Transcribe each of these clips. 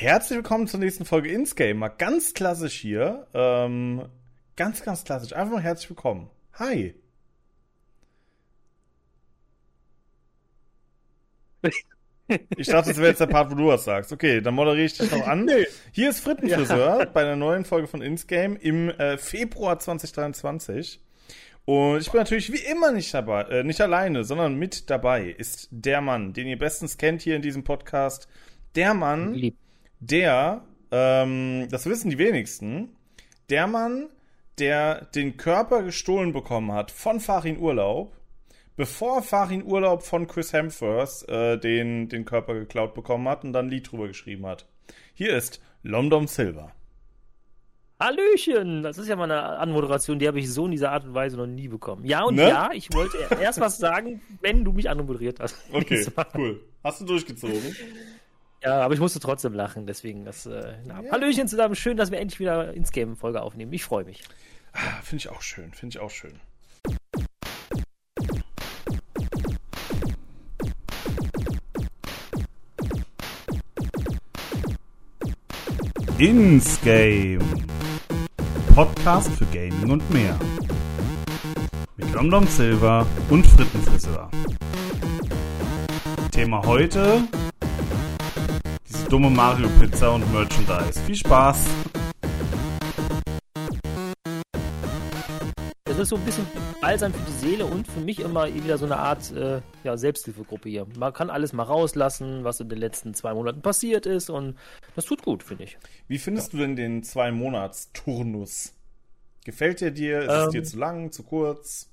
Herzlich willkommen zur nächsten Folge Insgame. Mal ganz klassisch hier. Ähm, ganz, ganz klassisch. Einfach mal herzlich willkommen. Hi. Ich dachte, das wäre jetzt der Part, wo du was sagst. Okay, dann moderiere ich dich noch an. Nee. Hier ist Frittenfriseur ja. bei einer neuen Folge von Insgame im äh, Februar 2023. Und ich bin natürlich wie immer nicht dabei, äh, nicht alleine, sondern mit dabei ist der Mann, den ihr bestens kennt hier in diesem Podcast. Der Mann, Lieb der, ähm, das wissen die wenigsten, der Mann, der den Körper gestohlen bekommen hat von Farin Urlaub, bevor Farin Urlaub von Chris Hemsworth äh, den, den Körper geklaut bekommen hat und dann ein Lied drüber geschrieben hat. Hier ist Lomdom Silver. Hallöchen! Das ist ja mal eine Anmoderation, die habe ich so in dieser Art und Weise noch nie bekommen. Ja und ne? ja, ich wollte erst was sagen, wenn du mich anmoderiert hast. Okay, cool. Hast du durchgezogen? Ja, aber ich musste trotzdem lachen, deswegen das. Äh, ja. Hallöchen zusammen, schön, dass wir endlich wieder ins Game-Folge aufnehmen. Ich freue mich. Ah, finde ich auch schön, finde ich auch schön. Ins Game. Podcast für Gaming und mehr. Mit London Silver und Frittenfriseur. Thema heute dumme Mario-Pizza und Merchandise. Viel Spaß! Das ist so ein bisschen balsam für die Seele und für mich immer wieder so eine Art äh, ja, Selbsthilfegruppe hier. Man kann alles mal rauslassen, was in den letzten zwei Monaten passiert ist und das tut gut, finde ich. Wie findest ja. du denn den Zwei-Monats-Turnus? Gefällt der dir? Ist ähm, es dir zu lang, zu kurz?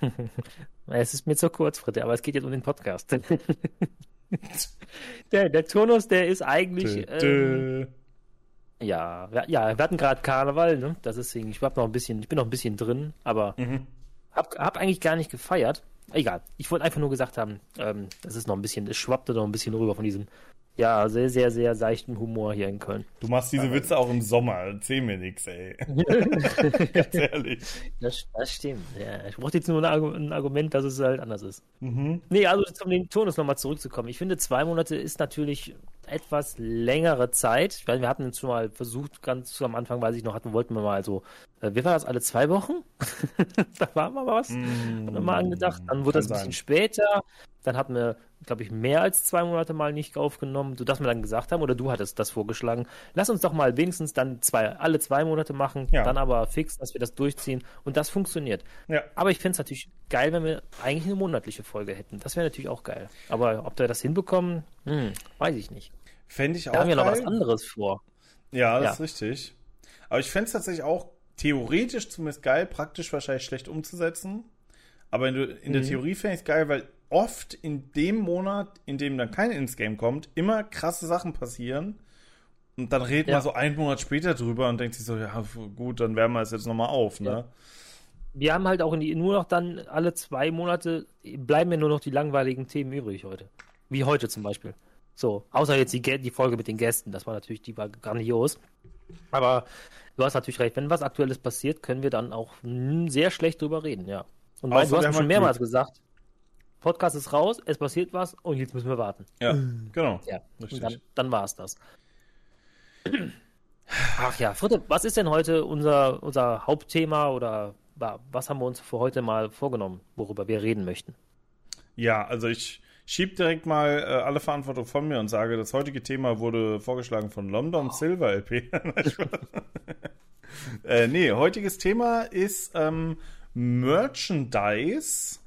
es ist mir zu kurz, Fritte, aber es geht jetzt um den Podcast. der, der Turnus, der ist eigentlich. Dö. Ähm, ja, ja, wir hatten gerade Karneval, ne? Das ist ich hab noch ein bisschen, ich bin noch ein bisschen drin, aber mhm. hab, hab eigentlich gar nicht gefeiert. Egal. Ich wollte einfach nur gesagt haben, ähm, das ist noch ein bisschen, es schwappte noch ein bisschen rüber von diesem ja, sehr, sehr, sehr seichten Humor hier in Köln. Du machst diese Aber Witze auch im Sommer. Erzähl mir nix, ey. Ganz ehrlich. Das, das stimmt. Ja, ich brauchte jetzt nur ein Argument, dass es halt anders ist. Mhm. Nee, also um den Tonus nochmal zurückzukommen. Ich finde, zwei Monate ist natürlich etwas längere Zeit. Ich weiß, wir hatten jetzt schon mal versucht, ganz am Anfang, weiß ich noch, hatten, wollten wir mal so, äh, wie war das, alle zwei Wochen? da war mal was. Mm, Haben wir mal angedacht. Dann wurde das ein bisschen später. Dann hatten wir, glaube ich, mehr als zwei Monate mal nicht aufgenommen, sodass wir dann gesagt haben, oder du hattest das vorgeschlagen, lass uns doch mal wenigstens dann zwei, alle zwei Monate machen, ja. dann aber fix, dass wir das durchziehen. Und das funktioniert. Ja. Aber ich finde es natürlich geil, wenn wir eigentlich eine monatliche Folge hätten. Das wäre natürlich auch geil. Aber ob wir das hinbekommen, hm, weiß ich nicht. Fände ich auch. Da haben wir noch was anderes vor. Ja, das ja. ist richtig. Aber ich fände es tatsächlich auch theoretisch zumindest geil, praktisch wahrscheinlich schlecht umzusetzen. Aber in, in mhm. der Theorie fände ich es geil, weil oft in dem Monat, in dem dann kein Ins-Game kommt, immer krasse Sachen passieren. Und dann redet ja. man so einen Monat später drüber und denkt sich so, ja, gut, dann wärmen wir es jetzt nochmal auf, ne? Ja. Wir haben halt auch die, nur noch dann alle zwei Monate, bleiben mir nur noch die langweiligen Themen übrig heute. Wie heute zum Beispiel. So, außer jetzt die, die Folge mit den Gästen, das war natürlich, die war grandios. Aber du hast natürlich recht, wenn was Aktuelles passiert, können wir dann auch sehr schlecht drüber reden, ja. Und weil, du hast schon halt mehrmals Glück. gesagt, Podcast ist raus, es passiert was und jetzt müssen wir warten. Ja, genau. Ja, dann, dann war es das. Ach ja, Fritte, was ist denn heute unser, unser Hauptthema oder was haben wir uns für heute mal vorgenommen, worüber wir reden möchten? Ja, also ich schieb direkt mal äh, alle Verantwortung von mir und sage, das heutige Thema wurde vorgeschlagen von London oh. Silver LP. äh, nee, heutiges Thema ist ähm, Merchandise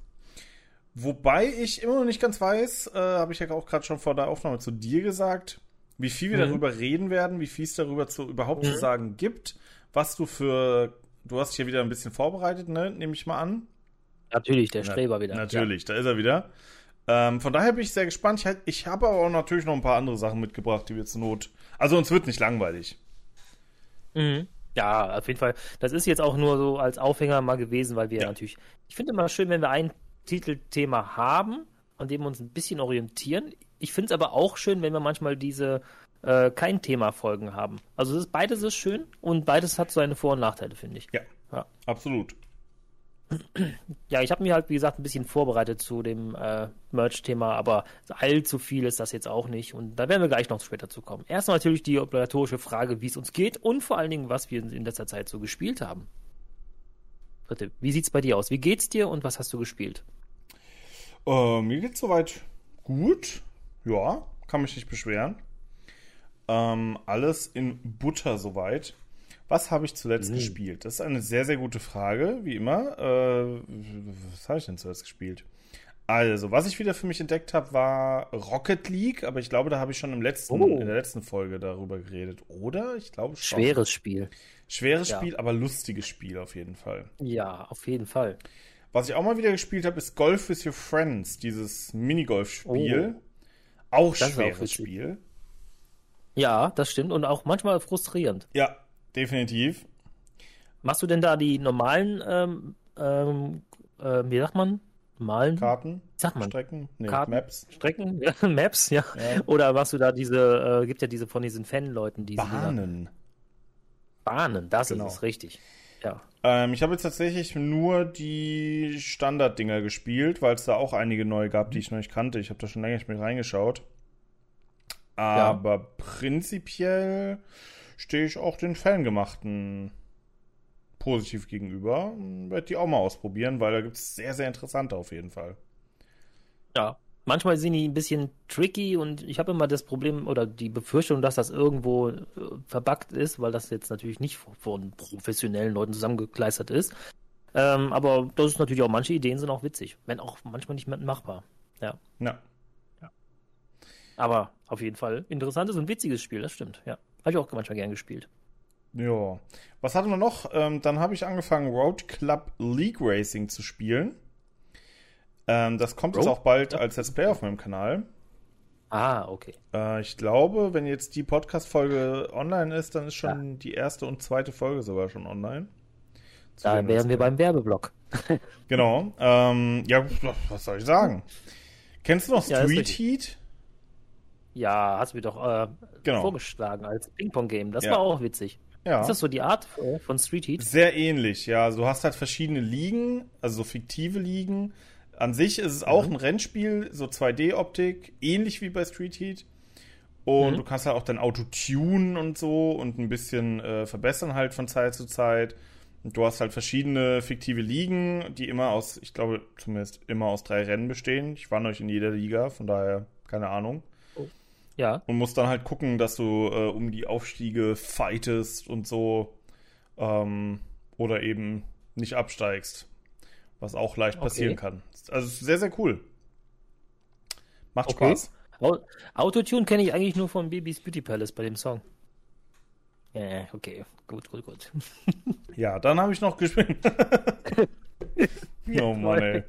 Wobei ich immer noch nicht ganz weiß, äh, habe ich ja auch gerade schon vor der Aufnahme zu dir gesagt, wie viel wir mhm. darüber reden werden, wie viel es darüber zu, überhaupt mhm. zu sagen gibt, was du für, du hast dich ja wieder ein bisschen vorbereitet, ne, nehme ich mal an. Natürlich, der Streber Na, wieder. Natürlich, ja. da ist er wieder. Ähm, von daher bin ich sehr gespannt. Ich, ich habe aber auch natürlich noch ein paar andere Sachen mitgebracht, die wir zur Not. Also uns wird nicht langweilig. Mhm. Ja, auf jeden Fall. Das ist jetzt auch nur so als Aufhänger mal gewesen, weil wir ja. natürlich. Ich finde immer schön, wenn wir ein Titelthema haben, an dem wir uns ein bisschen orientieren. Ich finde es aber auch schön, wenn wir manchmal diese äh, kein Thema Folgen haben. Also ist, beides ist schön und beides hat seine Vor- und Nachteile, finde ich. Ja, ja, absolut. Ja, ich habe mir halt, wie gesagt, ein bisschen vorbereitet zu dem äh, Merch-Thema, aber allzu viel ist das jetzt auch nicht. Und da werden wir gleich noch später zu kommen. Erstmal natürlich die obligatorische Frage, wie es uns geht und vor allen Dingen, was wir in letzter Zeit so gespielt haben. Bitte, wie sieht's bei dir aus? Wie geht's dir und was hast du gespielt? Uh, mir geht's soweit gut. Ja, kann mich nicht beschweren. Ähm, alles in Butter soweit. Was habe ich zuletzt mhm. gespielt? Das ist eine sehr, sehr gute Frage, wie immer. Äh, was habe ich denn zuletzt gespielt? Also, was ich wieder für mich entdeckt habe, war Rocket League, aber ich glaube, da habe ich schon im letzten, oh. in der letzten Folge darüber geredet. Oder? Ich glaube schon. Schweres Spiel. Schweres ja. Spiel, aber lustiges Spiel auf jeden Fall. Ja, auf jeden Fall. Was ich auch mal wieder gespielt habe, ist Golf with Your Friends, dieses Minigolf-Spiel. Oh. Auch das schweres auch Spiel. Ja, das stimmt und auch manchmal frustrierend. Ja, definitiv. Machst du denn da die normalen, ähm, ähm, äh, wie sagt man? Normalen Karten? Sag man. Strecken? Nee, Karten, Maps. Strecken, ja, Maps, ja. ja. Oder machst du da diese, äh, gibt ja diese von diesen Fan-Leuten, diese. Bahnen. Bahnen, das genau. ist es, richtig. Ja. Ähm, ich habe jetzt tatsächlich nur die Standard-Dinger gespielt, weil es da auch einige neue gab, die ich noch nicht kannte. Ich habe da schon länger nicht mehr reingeschaut. Aber ja. prinzipiell stehe ich auch den Fangemachten positiv gegenüber. Werde die auch mal ausprobieren, weil da gibt es sehr, sehr interessante auf jeden Fall. Ja, manchmal sind die ein bisschen tricky und ich habe immer das Problem oder die Befürchtung, dass das irgendwo äh, verbuggt ist, weil das jetzt natürlich nicht von professionellen Leuten zusammengekleistert ist. Ähm, aber das ist natürlich auch, manche Ideen sind auch witzig, wenn auch manchmal nicht mehr machbar. Ja. Ja. Aber auf jeden Fall interessantes und witziges Spiel, das stimmt, ja. Habe ich auch manchmal gern gespielt. Ja. Was hatten wir noch? Ähm, dann habe ich angefangen, Road Club League Racing zu spielen. Ähm, das kommt Road? jetzt auch bald als Let's Play auf meinem Kanal. Ah, okay. Äh, ich glaube, wenn jetzt die Podcast-Folge online ist, dann ist schon ja. die erste und zweite Folge sogar schon online. Da wären wir beim Werbeblock. genau. Ähm, ja, was soll ich sagen? Kennst du noch Street ja, Heat? Ja, hast du mir doch äh, genau. vorgeschlagen als Ping-Pong-Game. Das ja. war auch witzig. Ja. Ist das so die Art von Street Heat? Sehr ähnlich, ja. Du hast halt verschiedene Ligen, also so fiktive Ligen. An sich ist es auch mhm. ein Rennspiel, so 2D-Optik, ähnlich wie bei Street Heat. Und mhm. du kannst halt auch dein Auto tunen und so und ein bisschen äh, verbessern halt von Zeit zu Zeit. Und du hast halt verschiedene fiktive Ligen, die immer aus, ich glaube zumindest immer aus drei Rennen bestehen. Ich war noch in jeder Liga, von daher keine Ahnung. Ja. Und musst dann halt gucken, dass du äh, um die Aufstiege fightest und so. Ähm, oder eben nicht absteigst. Was auch leicht okay. passieren kann. Also sehr, sehr cool. Macht okay. Spaß. Autotune kenne ich eigentlich nur von Babys Beauty Palace bei dem Song. Ja, okay. Gut, gut, gut. ja, dann habe ich noch gespielt. oh Mann, ey.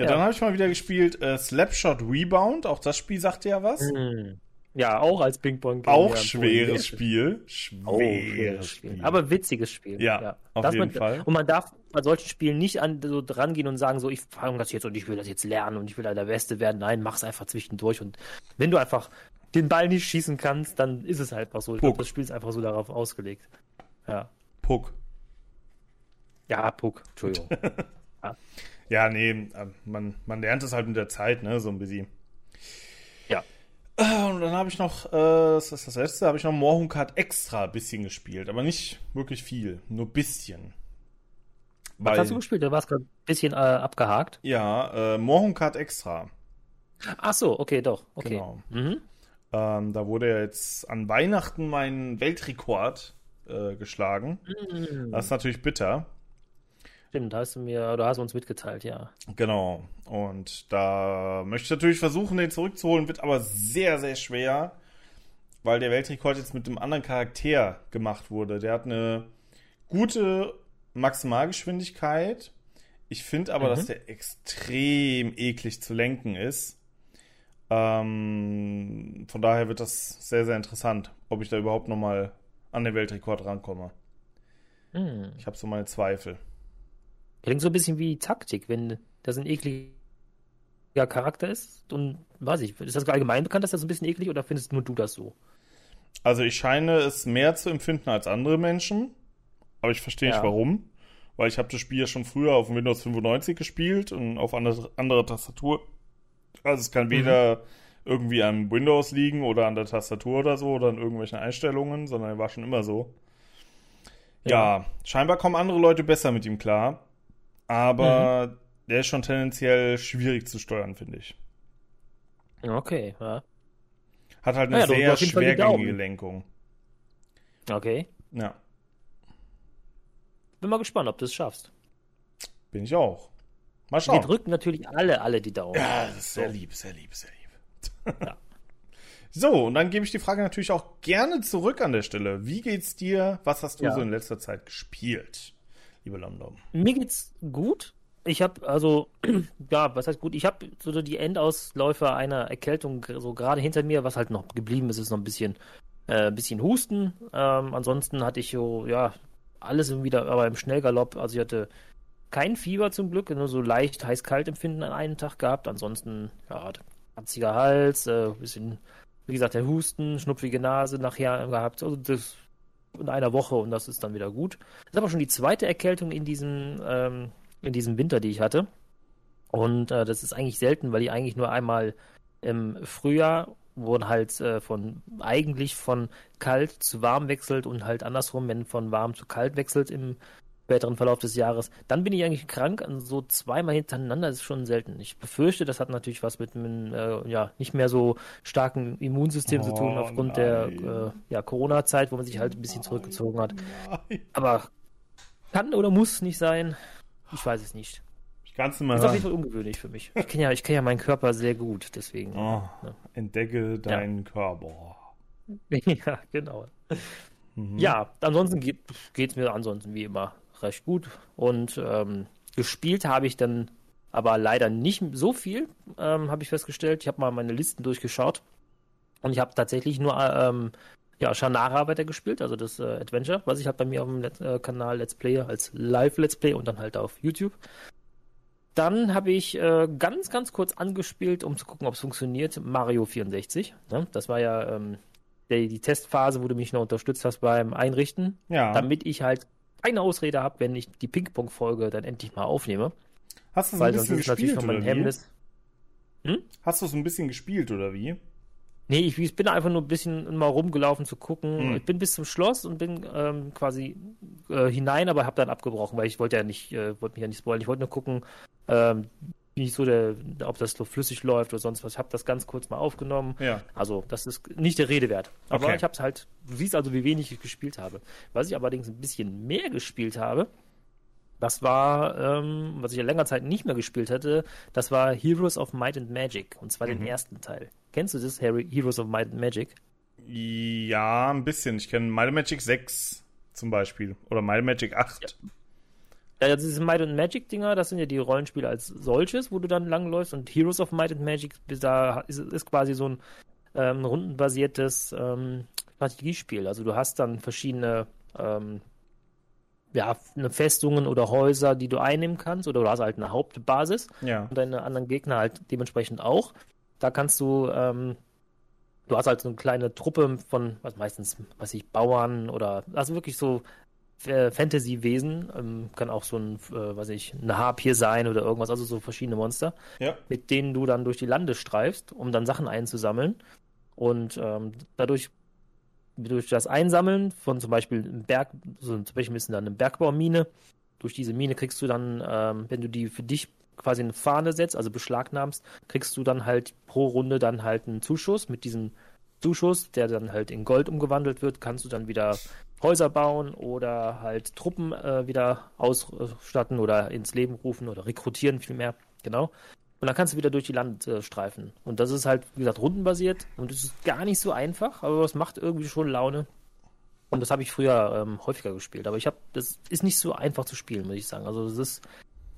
Ja, ja. dann habe ich mal wieder gespielt äh, Slapshot Rebound. Auch das Spiel sagte ja was. Mhm. Ja, auch als Ping-Pong. Auch schweres Spiel. Schweres Spiel. Spiel. Aber witziges Spiel. Ja, ja. auf Dass jeden man, Fall. Und man darf bei solchen Spielen nicht an, so dran gehen und sagen, so, ich fange das jetzt und ich will das jetzt lernen und ich will da der Beste werden. Nein, mach's einfach zwischendurch. Und wenn du einfach den Ball nicht schießen kannst, dann ist es halt einfach so. Ich glaube, das Spiel ist einfach so darauf ausgelegt. Ja. Puck. Ja, Puck. Entschuldigung. ja. Ja, nee, äh, man, man lernt es halt mit der Zeit, ne, so ein bisschen. Ja. Äh, und dann habe ich noch, äh, das ist das letzte, habe ich noch Morhun Kart Extra ein bisschen gespielt, aber nicht wirklich viel, nur ein bisschen. Was Weil, hast du gespielt? Da warst gerade ein bisschen äh, abgehakt. Ja, äh, Morhun Kart Extra. Ach so, okay, doch. Okay. Genau. Mhm. Ähm, da wurde ja jetzt an Weihnachten mein Weltrekord äh, geschlagen. Mhm. Das ist natürlich bitter. Stimmt, hast du mir, oder hast du uns mitgeteilt, ja. Genau. Und da möchte ich natürlich versuchen, den zurückzuholen, wird aber sehr, sehr schwer, weil der Weltrekord jetzt mit einem anderen Charakter gemacht wurde. Der hat eine gute Maximalgeschwindigkeit. Ich finde aber, mhm. dass der extrem eklig zu lenken ist. Ähm, von daher wird das sehr, sehr interessant, ob ich da überhaupt nochmal an den Weltrekord rankomme. Mhm. Ich habe so meine Zweifel. Klingt so ein bisschen wie Taktik, wenn das ein ekliger Charakter ist. Und weiß ich, ist das allgemein bekannt, dass das ein bisschen eklig oder findest nur du das so? Also ich scheine es mehr zu empfinden als andere Menschen, aber ich verstehe ja. nicht warum. weil ich habe das Spiel ja schon früher auf Windows 95 gespielt und auf andere, andere Tastatur. Also es kann mhm. weder irgendwie an Windows liegen oder an der Tastatur oder so oder an irgendwelchen Einstellungen, sondern er war schon immer so. Ja, ja scheinbar kommen andere Leute besser mit ihm klar, aber mhm. der ist schon tendenziell schwierig zu steuern, finde ich. Okay, ja. Hat halt eine ja, sehr schwergängige Lenkung. Okay. Ja. Bin mal gespannt, ob du es schaffst. Bin ich auch. Mal schauen. Wir drücken natürlich alle, alle die Daumen. Ja, das ist sehr so. lieb, sehr lieb, sehr lieb. Ja. So, und dann gebe ich die Frage natürlich auch gerne zurück an der Stelle. Wie geht's dir? Was hast du ja. so in letzter Zeit gespielt, liebe London? Mir geht's gut. Ich habe also, ja, was heißt gut? Ich habe so die Endausläufer einer Erkältung so gerade hinter mir, was halt noch geblieben ist, ist noch ein bisschen, äh, bisschen Husten. Ähm, ansonsten hatte ich so, ja, alles wieder, aber im Schnellgalopp. Also ich hatte kein Fieber zum Glück, nur so leicht heiß-kalt-Empfinden an einem Tag gehabt. Ansonsten, ja, katziger Hals, äh, bisschen, wie gesagt, der Husten, schnupfige Nase nachher gehabt. Also das in einer Woche und das ist dann wieder gut. Das ist aber schon die zweite Erkältung in diesem, ähm, in diesem Winter, die ich hatte. Und äh, das ist eigentlich selten, weil ich eigentlich nur einmal im Frühjahr wurden halt äh, von eigentlich von kalt zu warm wechselt und halt andersrum, wenn von warm zu kalt wechselt im späteren Verlauf des Jahres. Dann bin ich eigentlich krank, also so zweimal hintereinander ist schon selten. Ich befürchte, das hat natürlich was mit einem äh, ja nicht mehr so starken Immunsystem oh, zu tun aufgrund nein. der äh, ja, Corona-Zeit, wo man sich halt ein bisschen zurückgezogen hat. Nein. Aber kann oder muss nicht sein. Ich weiß es nicht. Ich kann es mal Das ist auf jeden Fall ungewöhnlich für mich. Ich kenne ja, kenn ja meinen Körper sehr gut, deswegen. Oh, ne? Entdecke deinen ja. Körper. ja, genau. Mhm. Ja, ansonsten geht es mir ansonsten wie immer recht gut. Und ähm, gespielt habe ich dann aber leider nicht so viel, ähm, habe ich festgestellt. Ich habe mal meine Listen durchgeschaut und ich habe tatsächlich nur ähm, ja, Shannara weitergespielt, also das äh, Adventure, was ich halt bei mir auf dem Let äh, Kanal Let's Play als Live-Let's Play und dann halt auf YouTube. Dann habe ich äh, ganz, ganz kurz angespielt, um zu gucken, ob es funktioniert, Mario 64. Ne? Das war ja ähm, der, die Testphase, wo du mich noch unterstützt hast beim Einrichten, ja. damit ich halt keine Ausrede habe, wenn ich die Ping-Pong-Folge dann endlich mal aufnehme. Hast du so ein bisschen gespielt, oder wie? Hm? Hast du so ein bisschen gespielt, oder wie? Nee, ich, ich, bin einfach nur ein bisschen mal rumgelaufen zu gucken. Hm. Ich bin bis zum Schloss und bin ähm, quasi äh, hinein, aber habe dann abgebrochen, weil ich wollte ja nicht, äh, wollte mich ja nicht spoilern. Ich wollte nur gucken, ähm, wie so der, ob das so flüssig läuft oder sonst was. Ich habe das ganz kurz mal aufgenommen. Ja. Also, das ist nicht der Rede wert. Aber okay. ich habe es halt, du siehst also, wie wenig ich gespielt habe. Was ich allerdings ein bisschen mehr gespielt habe, das war, ähm, was ich ja länger Zeit nicht mehr gespielt hatte, das war Heroes of Might and Magic. Und zwar mhm. den ersten Teil. Kennst du das, Harry, Heroes of Might and Magic? Ja, ein bisschen. Ich kenne Might and Magic 6 zum Beispiel. Oder Might and Magic 8. Ja. Ja, diese Might and Magic Dinger, das sind ja die Rollenspiele als solches, wo du dann langläufst und Heroes of Might and Magic, da ist, ist quasi so ein ähm, rundenbasiertes ähm, Strategiespiel. Also du hast dann verschiedene ähm, ja, eine Festungen oder Häuser, die du einnehmen kannst, oder du hast halt eine Hauptbasis ja. und deine anderen Gegner halt dementsprechend auch. Da kannst du, ähm, du hast halt so eine kleine Truppe von, was meistens, was ich, Bauern oder, also wirklich so Fantasy-Wesen, ähm, kann auch so ein, äh, was ich, eine Harpier sein oder irgendwas, also so verschiedene Monster, ja. mit denen du dann durch die Lande streifst, um dann Sachen einzusammeln. Und ähm, dadurch durch das Einsammeln von zum Beispiel einem Berg, so zum Beispiel ist dann eine Bergbaumine. Durch diese Mine kriegst du dann, ähm, wenn du die für dich quasi eine Fahne setzt, also beschlagnahmst, kriegst du dann halt pro Runde dann halt einen Zuschuss. Mit diesem Zuschuss, der dann halt in Gold umgewandelt wird, kannst du dann wieder Häuser bauen oder halt Truppen äh, wieder ausstatten oder ins Leben rufen oder rekrutieren vielmehr. Genau. Und dann kannst du wieder durch die Landstreifen. Äh, und das ist halt, wie gesagt, rundenbasiert. Und es ist gar nicht so einfach, aber es macht irgendwie schon Laune. Und das habe ich früher ähm, häufiger gespielt. Aber ich habe, das ist nicht so einfach zu spielen, muss ich sagen. Also das ist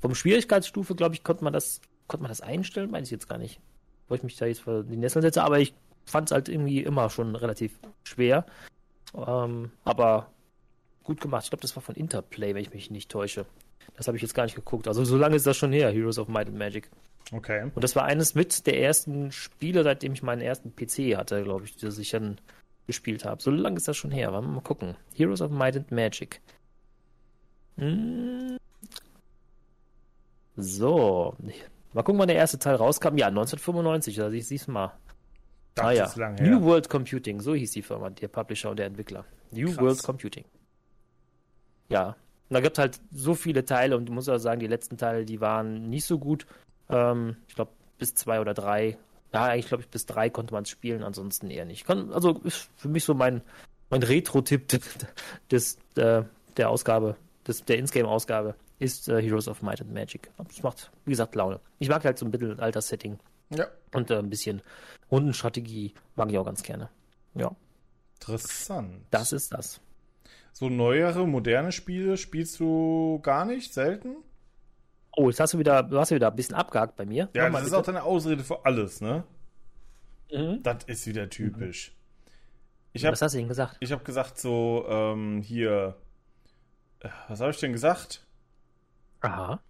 vom Schwierigkeitsstufe, glaube ich, konnte man das, konnte man das einstellen, weiß ich jetzt gar nicht. Wo ich mich da jetzt vor die Nesseln setze, aber ich fand es halt irgendwie immer schon relativ schwer. Ähm, aber gut gemacht. Ich glaube, das war von Interplay, wenn ich mich nicht täusche. Das habe ich jetzt gar nicht geguckt. Also so lange ist das schon her, Heroes of Might and Magic. Okay. Und das war eines mit der ersten Spiele, seitdem ich meinen ersten PC hatte, glaube ich, das ich dann gespielt habe. So lange ist das schon her. Mal gucken. Heroes of Might and Magic. Hm, So. Mal gucken, wann der erste Teil rauskam. Ja, 1995, also ich sieh's mal. Das ah ja. New World Computing, so hieß die Firma, der Publisher und der Entwickler. New Krass. World Computing. Ja. Und da gibt halt so viele Teile und ich muss auch sagen, die letzten Teile, die waren nicht so gut. Ähm, ich glaube, bis zwei oder drei. Ja, eigentlich glaube ich, bis drei konnte man es spielen, ansonsten eher nicht. Kann, also ist für mich so mein, mein Retro-Tipp des, äh, der Ausgabe, des, der Insgame-Ausgabe ist äh, Heroes of Might and Magic. Das macht, wie gesagt, Laune. Ich mag halt so ein bisschen Alter-Setting. Ja. Und äh, ein bisschen Rundenstrategie mag ich auch ganz gerne. Ja. Interessant. Das ist das. So neuere, moderne Spiele spielst du gar nicht, selten? Oh, jetzt hast du wieder, du hast wieder ein bisschen abgehakt bei mir. Ja, das ist auch deine Ausrede für alles, ne? Mhm. Das ist wieder typisch. Ich hab, was hast du denn gesagt? Ich habe gesagt so, ähm, hier, äh, was habe ich denn gesagt? Aha.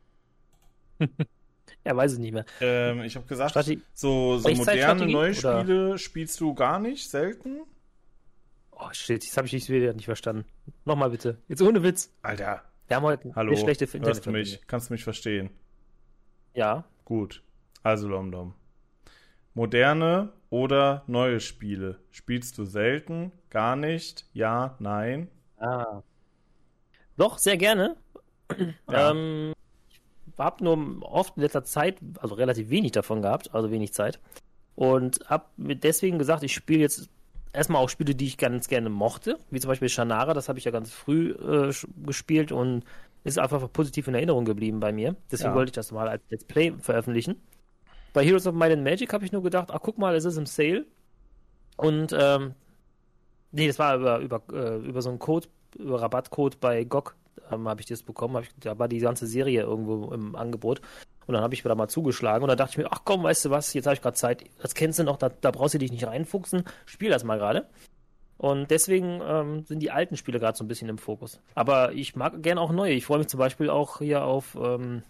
er weiß es nicht mehr. Ähm, ich habe gesagt, Strategie so, so moderne neue Spiele oder? spielst du gar nicht, selten. Oh shit, jetzt habe ich dich wieder nicht verstanden. Nochmal bitte. Jetzt ohne Witz. Alter. Wir haben heute Hallo, schlechte hörst du mich? Kannst du mich verstehen? Ja. Gut. Also Lomdom. Moderne oder neue Spiele? Spielst du selten? Gar nicht? Ja? Nein? Ah. Doch, sehr gerne. Ja. Ähm, habe nur oft in letzter Zeit, also relativ wenig davon gehabt, also wenig Zeit. Und habe mir deswegen gesagt, ich spiele jetzt erstmal auch Spiele, die ich ganz gerne mochte, wie zum Beispiel Shannara, das habe ich ja ganz früh äh, gespielt und ist einfach positiv in Erinnerung geblieben bei mir. Deswegen ja. wollte ich das mal als Let's Play veröffentlichen. Bei Heroes of Might and Magic habe ich nur gedacht, ach guck mal, es ist im Sale. Und ähm, nee, das war über, über, äh, über so einen Code, über Rabattcode bei GOG ähm, habe ich das bekommen. Ich, da war die ganze Serie irgendwo im Angebot. Und dann habe ich da mal zugeschlagen und da dachte ich mir, ach komm, weißt du was, jetzt habe ich gerade Zeit, das kennst du noch, da, da brauchst du dich nicht reinfuchsen, spiel das mal gerade. Und deswegen ähm, sind die alten Spiele gerade so ein bisschen im Fokus. Aber ich mag gerne auch neue. Ich freue mich zum Beispiel auch hier auf, ähm,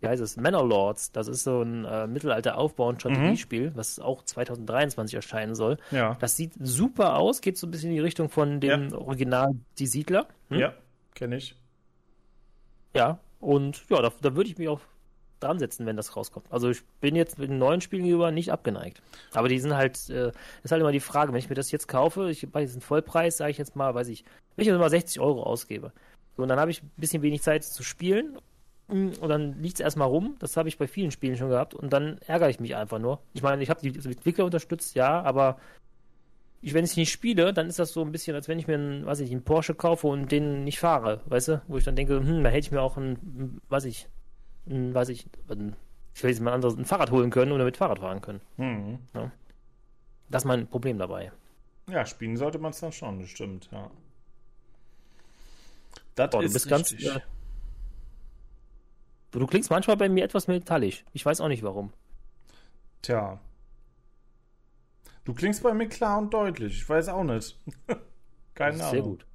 wie heißt es, Manor Lords. Das ist so ein äh, Mittelalter-Aufbau- und Strategiespiel, mhm. was auch 2023 erscheinen soll. Ja. Das sieht super aus, geht so ein bisschen in die Richtung von dem ja. Original Die Siedler. Hm? Ja, kenne ich. Ja, und ja, da, da würde ich mich auch dran setzen, wenn das rauskommt. Also ich bin jetzt mit den neuen Spielen gegenüber nicht abgeneigt. Aber die sind halt, äh, ist halt immer die Frage, wenn ich mir das jetzt kaufe, ich bei diesem Vollpreis, sage ich jetzt mal, weiß ich, wenn ich jetzt mal 60 Euro ausgebe. So, und dann habe ich ein bisschen wenig Zeit zu spielen mm, und dann liegt es erstmal rum. Das habe ich bei vielen Spielen schon gehabt und dann ärgere ich mich einfach nur. Ich meine, ich habe die Entwickler unterstützt, ja, aber ich, wenn ich nicht spiele, dann ist das so ein bisschen, als wenn ich mir einen, weiß ich, einen Porsche kaufe und den nicht fahre, weißt du? Wo ich dann denke, hm, da hätte ich mir auch ein, weiß ich, ein, weiß ich, ein, ich will jetzt mal anderes, ein Fahrrad holen können oder mit Fahrrad fahren können. Mhm. Ja. Das ist mein Problem dabei. Ja, spielen sollte man es dann schon, das stimmt, ja. Das oh, ist du bist ganz. Äh, du klingst manchmal bei mir etwas metallisch. Ich weiß auch nicht warum. Tja, Du klingst bei mir klar und deutlich. Ich weiß auch nicht. Keine Ahnung. Sehr gut.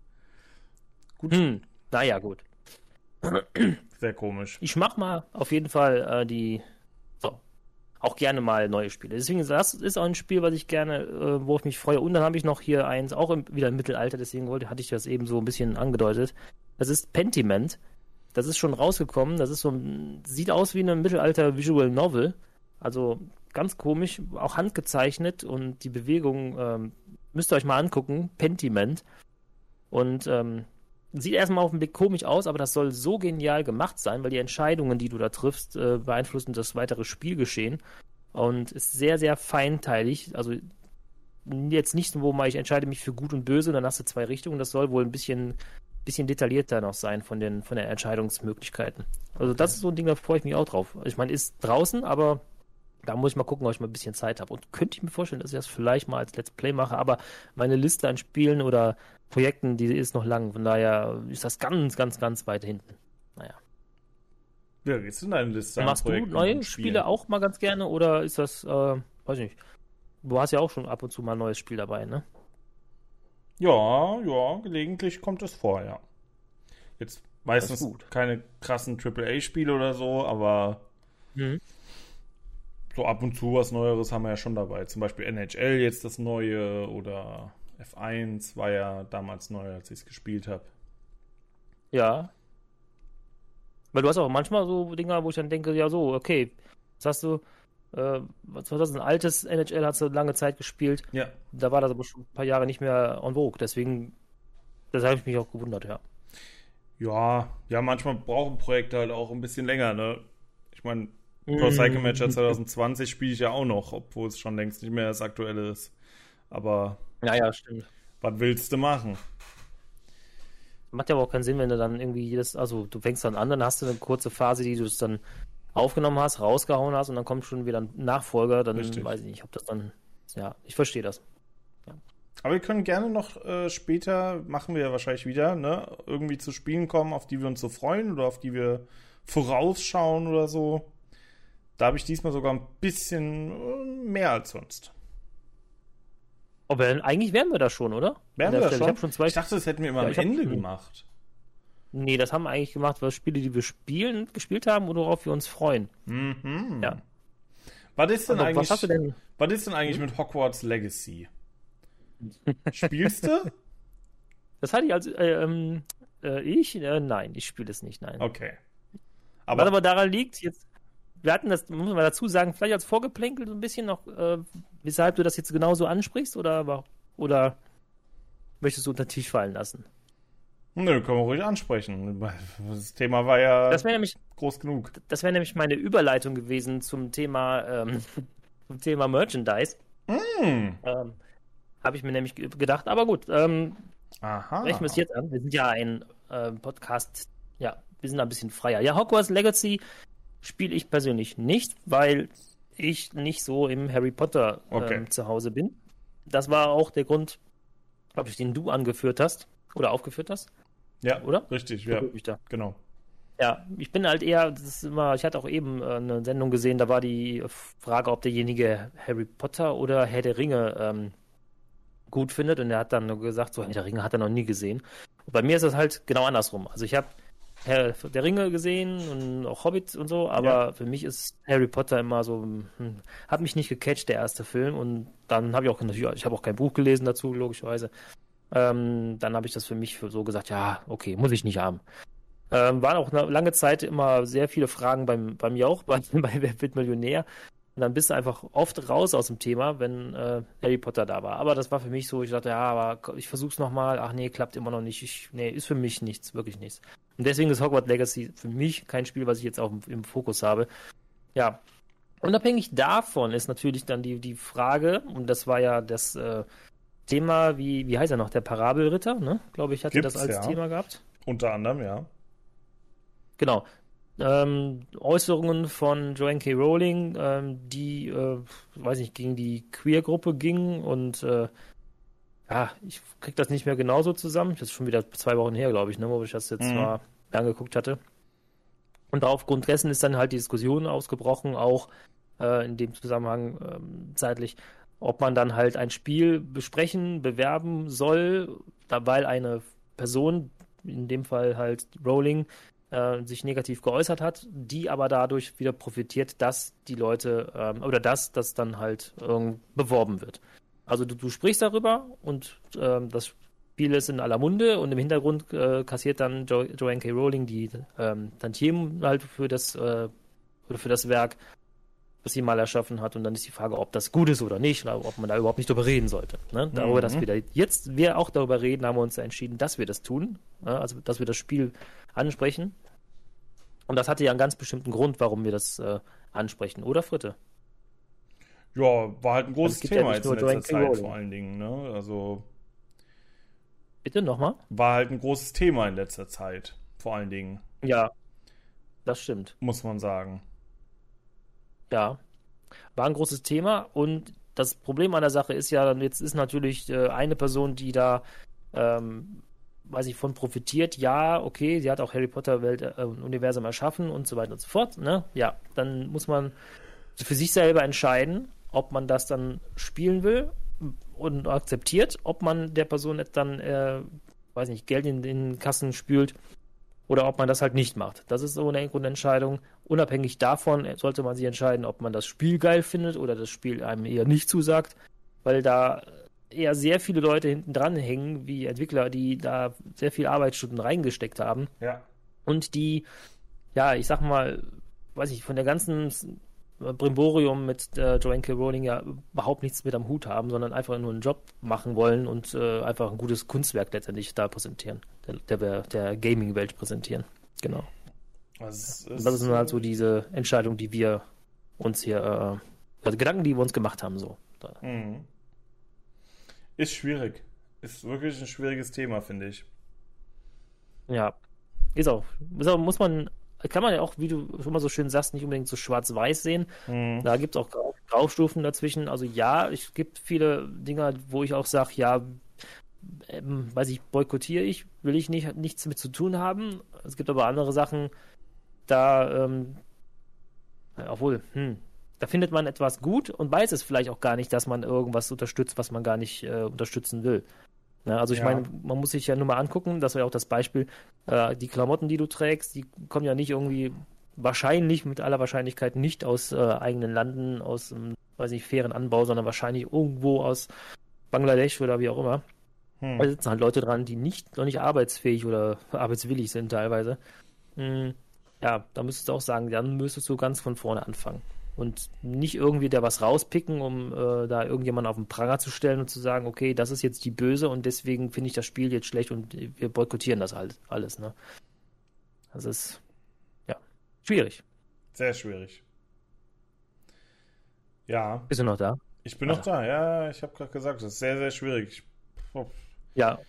Gut. Hm, naja, gut. Sehr komisch. Ich mach mal auf jeden Fall äh, die. So. Auch gerne mal neue Spiele. Deswegen, das ist auch ein Spiel, was ich gerne, äh, wo ich mich freue. Und dann habe ich noch hier eins, auch im, wieder im Mittelalter, deswegen wollte, hatte ich das eben so ein bisschen angedeutet. Das ist Pentiment. Das ist schon rausgekommen. Das ist so ein, sieht aus wie eine Mittelalter Visual Novel. Also ganz komisch, auch handgezeichnet und die Bewegung ähm, müsst ihr euch mal angucken. Pentiment. Und ähm, sieht erstmal auf den Blick komisch aus, aber das soll so genial gemacht sein, weil die Entscheidungen, die du da triffst, äh, beeinflussen das weitere Spielgeschehen. Und ist sehr, sehr feinteilig. Also jetzt nicht, wo mal ich entscheide mich für gut und böse, dann hast du zwei Richtungen. Das soll wohl ein bisschen, bisschen detaillierter noch sein von den, von den Entscheidungsmöglichkeiten. Also das ist so ein Ding, da freue ich mich auch drauf. Ich meine, ist draußen, aber da muss ich mal gucken, ob ich mal ein bisschen Zeit habe. Und könnte ich mir vorstellen, dass ich das vielleicht mal als Let's Play mache, aber meine Liste an Spielen oder Projekten, die ist noch lang. Von daher ist das ganz, ganz, ganz weit hinten. Naja. Ja, jetzt in deine Liste. Machst Projekten du neue Spiele auch mal ganz gerne oder ist das, äh, weiß ich nicht. Du hast ja auch schon ab und zu mal ein neues Spiel dabei, ne? Ja, ja, gelegentlich kommt es vor, ja. Jetzt meistens keine krassen AAA-Spiele oder so, aber mhm so ab und zu was Neueres haben wir ja schon dabei. Zum Beispiel NHL jetzt das Neue oder F1 war ja damals neu, als ich es gespielt habe. Ja. Weil du hast auch manchmal so Dinger, wo ich dann denke, ja so, okay, was hast du, äh, was war das, ein altes NHL hast du lange Zeit gespielt. Ja. Da war das aber schon ein paar Jahre nicht mehr en vogue. Deswegen, das habe ich mich auch gewundert, ja. Ja, ja, manchmal brauchen Projekte halt auch ein bisschen länger, ne? Ich meine, Pro Cycle Matcher 2020 spiele ich ja auch noch, obwohl es schon längst nicht mehr das aktuelle ist. Aber. Ja, ja, stimmt. Was willst du machen? Macht ja aber auch keinen Sinn, wenn du dann irgendwie jedes, also du fängst dann an, dann hast du eine kurze Phase, die du es dann aufgenommen hast, rausgehauen hast und dann kommt schon wieder ein Nachfolger, dann Richtig. weiß ich nicht, ob das dann, ja, ich verstehe das. Ja. Aber wir können gerne noch äh, später, machen wir ja wahrscheinlich wieder, ne, irgendwie zu Spielen kommen, auf die wir uns so freuen oder auf die wir vorausschauen oder so. Da habe ich diesmal sogar ein bisschen äh, mehr als sonst. Aber eigentlich wären wir da schon, oder? Wären wir da schon? Ich, schon zwei... ich dachte, das hätten wir immer ja, am Ende hab... gemacht. Nee, das haben wir eigentlich gemacht, weil Spiele, die wir spielen, gespielt haben und worauf wir uns freuen. Mhm. Ja. Was ist denn, eigentlich, was, denn? was ist denn eigentlich hm? mit Hogwarts Legacy? Spielst du? Das hatte ich als äh, ähm, äh, ich? Äh, nein, ich spiele es nicht, nein. Okay. Aber, was aber daran liegt, jetzt, wir hatten das, muss man dazu sagen, vielleicht als Vorgeplänkel so ein bisschen noch, äh, weshalb du das jetzt genauso ansprichst oder, oder möchtest du unter den Tisch fallen lassen? Nö, können wir ruhig ansprechen. Das Thema war ja das nämlich, groß genug. Das wäre nämlich meine Überleitung gewesen zum Thema, ähm, zum Thema Merchandise. Mm. Ähm, Habe ich mir nämlich gedacht, aber gut, ähm, Aha. Sprechen wir es jetzt an. Wir sind ja ein äh, Podcast, ja, wir sind ein bisschen freier. Ja, Hogwarts Legacy spiele ich persönlich nicht, weil ich nicht so im Harry Potter ähm, okay. zu Hause bin. Das war auch der Grund, glaube ich, den du angeführt hast oder aufgeführt hast. Ja, oder? Richtig, ja. Da. Genau. Ja, ich bin halt eher, das ist immer, ich hatte auch eben äh, eine Sendung gesehen, da war die Frage, ob derjenige Harry Potter oder Herr der Ringe ähm, gut findet und er hat dann gesagt, so Herr der Ringe hat er noch nie gesehen. Und bei mir ist das halt genau andersrum. Also ich habe Herr der Ringe gesehen und auch Hobbit und so, aber ja. für mich ist Harry Potter immer so, hm, hat mich nicht gecatcht, der erste Film und dann habe ich auch, ich habe auch kein Buch gelesen dazu, logischerweise. Ähm, dann habe ich das für mich so gesagt, ja, okay, muss ich nicht haben. Ähm, waren auch eine lange Zeit immer sehr viele Fragen beim, beim Jauch, bei, bei Wer wird Millionär. Und dann bist du einfach oft raus aus dem Thema, wenn äh, Harry Potter da war. Aber das war für mich so, ich dachte, ja, aber ich versuch's nochmal. Ach nee, klappt immer noch nicht. Ich, nee, ist für mich nichts, wirklich nichts. Und deswegen ist Hogwarts Legacy für mich kein Spiel, was ich jetzt auch im, im Fokus habe. Ja. Unabhängig davon ist natürlich dann die, die Frage, und das war ja das äh, Thema, wie, wie heißt er noch, der Parabelritter, ne? Glaube ich, hatte Gibt's, das als ja. Thema gehabt. Unter anderem, ja. Genau. Ähm, Äußerungen von Joanne K. Rowling, ähm, die, äh, weiß nicht, gegen die Queer-Gruppe gingen und äh, ja, ich krieg das nicht mehr genauso zusammen. Das ist schon wieder zwei Wochen her, glaube ich, ne, wo ich das jetzt mhm. mal angeguckt hatte. Und aufgrund dessen ist dann halt die Diskussion ausgebrochen, auch äh, in dem Zusammenhang ähm, zeitlich, ob man dann halt ein Spiel besprechen, bewerben soll, weil eine Person, in dem Fall halt Rowling, äh, sich negativ geäußert hat, die aber dadurch wieder profitiert, dass die Leute ähm, oder dass das dann halt beworben wird. Also du, du sprichst darüber und ähm, das Spiel ist in aller Munde und im Hintergrund äh, kassiert dann jo Joanne K. Rowling die ähm, Tantiemen halt für das äh, oder für das Werk was sie mal erschaffen hat. Und dann ist die Frage, ob das gut ist oder nicht, oder ob man da überhaupt nicht drüber reden sollte. Ne? Darüber, mhm. dass wir da jetzt wir auch darüber reden, haben wir uns entschieden, dass wir das tun. Ne? Also, dass wir das Spiel ansprechen. Und das hatte ja einen ganz bestimmten Grund, warum wir das äh, ansprechen, oder Fritte? Ja, war halt ein großes Thema ja jetzt in letzter Zeit vor allen Dingen. Ne? Also Bitte nochmal? War halt ein großes Thema in letzter Zeit, vor allen Dingen. Ja, das stimmt. Muss man sagen. Ja, war ein großes Thema und das Problem an der Sache ist ja, jetzt ist natürlich äh, eine Person, die da, ähm, weiß ich, von profitiert. Ja, okay, sie hat auch Harry Potter Welt äh, Universum erschaffen und so weiter und so fort. Ne? Ja, dann muss man für sich selber entscheiden, ob man das dann spielen will und akzeptiert, ob man der Person dann, äh, weiß nicht, Geld in den Kassen spült oder ob man das halt nicht macht. Das ist so eine Grundentscheidung. Unabhängig davon sollte man sich entscheiden, ob man das Spiel geil findet oder das Spiel einem eher nicht zusagt, weil da eher sehr viele Leute hinten dran hängen, wie Entwickler, die da sehr viel Arbeitsstunden reingesteckt haben. Ja. Und die ja, ich sag mal, weiß ich, von der ganzen Brimborium mit äh, Joanne K. Rowling ja überhaupt nichts mit am Hut haben, sondern einfach nur einen Job machen wollen und äh, einfach ein gutes Kunstwerk letztendlich da präsentieren, der, der, der Gaming-Welt präsentieren. Genau. Also, das ist halt so diese Entscheidung, die wir uns hier, äh, also Gedanken, die wir uns gemacht haben, so. Mhm. Ist schwierig. Ist wirklich ein schwieriges Thema, finde ich. Ja. Ist auch. Ist auch. Muss man kann man ja auch, wie du schon mal so schön sagst, nicht unbedingt so schwarz-weiß sehen. Mhm. Da gibt es auch Graustufen dazwischen. Also ja, es gibt viele Dinge, wo ich auch sage, ja, ähm, weiß ich, boykottiere ich, will ich nicht, nichts mit zu tun haben. Es gibt aber andere Sachen, da, ähm, obwohl, hm, da findet man etwas gut und weiß es vielleicht auch gar nicht, dass man irgendwas unterstützt, was man gar nicht äh, unterstützen will. Ja, also ich ja. meine, man muss sich ja nur mal angucken, das war ja auch das Beispiel, äh, die Klamotten, die du trägst, die kommen ja nicht irgendwie wahrscheinlich mit aller Wahrscheinlichkeit nicht aus äh, eigenen Landen, aus, ähm, weiß nicht, fairen Anbau, sondern wahrscheinlich irgendwo aus Bangladesch oder wie auch immer. Hm. Da sitzen halt Leute dran, die nicht noch nicht arbeitsfähig oder arbeitswillig sind teilweise. Hm, ja, da müsstest du auch sagen, dann müsstest du ganz von vorne anfangen und nicht irgendwie da was rauspicken, um äh, da irgendjemanden auf den Pranger zu stellen und zu sagen, okay, das ist jetzt die Böse und deswegen finde ich das Spiel jetzt schlecht und wir boykottieren das halt alles. Ne? Das ist ja schwierig. Sehr schwierig. Ja. Bist du noch da? Ich bin also. noch da, ja, ich habe gerade gesagt, das ist sehr, sehr schwierig. Oh. Ja,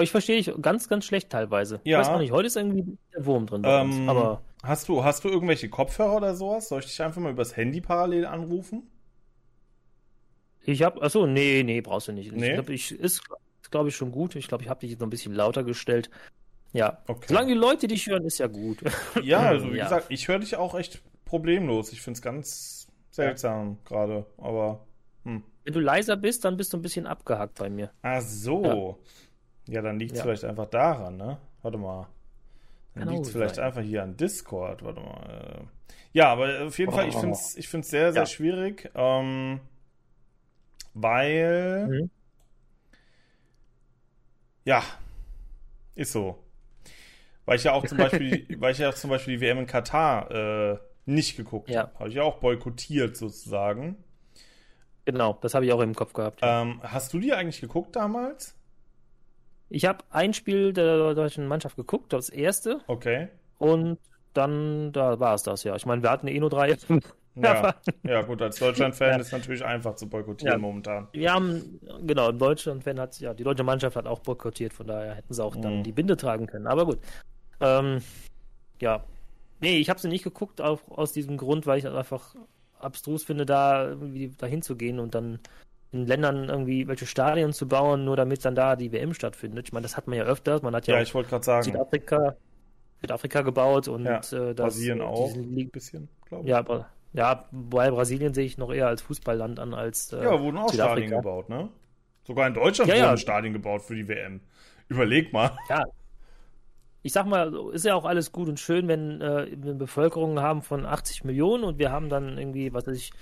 ich verstehe dich ganz, ganz schlecht teilweise. Ja. Ich weiß auch nicht, heute ist irgendwie der Wurm drin. Ähm, aber hast du, hast du irgendwelche Kopfhörer oder sowas? Soll ich dich einfach mal übers Handy parallel anrufen? Ich habe, achso, nee, nee, brauchst du nicht. Nee? Ich glaube, ich ist, glaube ich, schon gut. Ich glaube, ich habe dich jetzt noch ein bisschen lauter gestellt. Ja. Okay. Solange die Leute dich hören, ist ja gut. Ja, also wie ja. gesagt, ich höre dich auch echt problemlos. Ich finde es ganz seltsam ja. gerade, aber. Hm. Wenn du leiser bist, dann bist du ein bisschen abgehackt bei mir. Ach so. Ja. Ja, dann liegt es vielleicht einfach daran, ne? Warte mal. Dann liegt es vielleicht sein. einfach hier an Discord. Warte mal. Ja, aber auf jeden oh. Fall, ich finde es ich find's sehr, sehr ja. schwierig, ähm, weil. Mhm. Ja, ist so. Weil ich ja auch zum Beispiel, weil ich ja auch zum Beispiel die WM in Katar äh, nicht geguckt ja. habe. Habe ich ja auch boykottiert sozusagen. Genau, das habe ich auch im Kopf gehabt. Ähm, hast du die eigentlich geguckt damals? Ich habe ein Spiel der deutschen Mannschaft geguckt, das erste. Okay. Und dann, da war es das, ja. Ich meine, wir hatten eh nur drei. Ja, ja gut, als Deutschland-Fan ja. ist natürlich einfach zu boykottieren ja. momentan. Wir haben, genau, Deutschland-Fan hat, ja, die deutsche Mannschaft hat auch boykottiert, von daher hätten sie auch dann mhm. die Binde tragen können. Aber gut. Ähm, ja. Nee, ich habe sie nicht geguckt, auch aus diesem Grund, weil ich einfach abstrus finde, da irgendwie dahin zu gehen und dann in Ländern irgendwie welche Stadien zu bauen, nur damit dann da die WM stattfindet. Ich meine, das hat man ja öfters. Man hat ja, ja ich wollte gerade sagen. Südafrika, Südafrika gebaut und ja, äh, das, Brasilien auch ein bisschen, glaube ich. Ja, aber ja, bei Brasilien sehe ich noch eher als Fußballland an als äh, Ja, wurden auch Stadien gebaut, ne? Sogar in Deutschland ja, wurden ja. Stadien gebaut für die WM. Überleg mal. Ja. Ich sag mal, ist ja auch alles gut und schön, wenn äh, wir eine Bevölkerung haben von 80 Millionen und wir haben dann irgendwie, was weiß ich,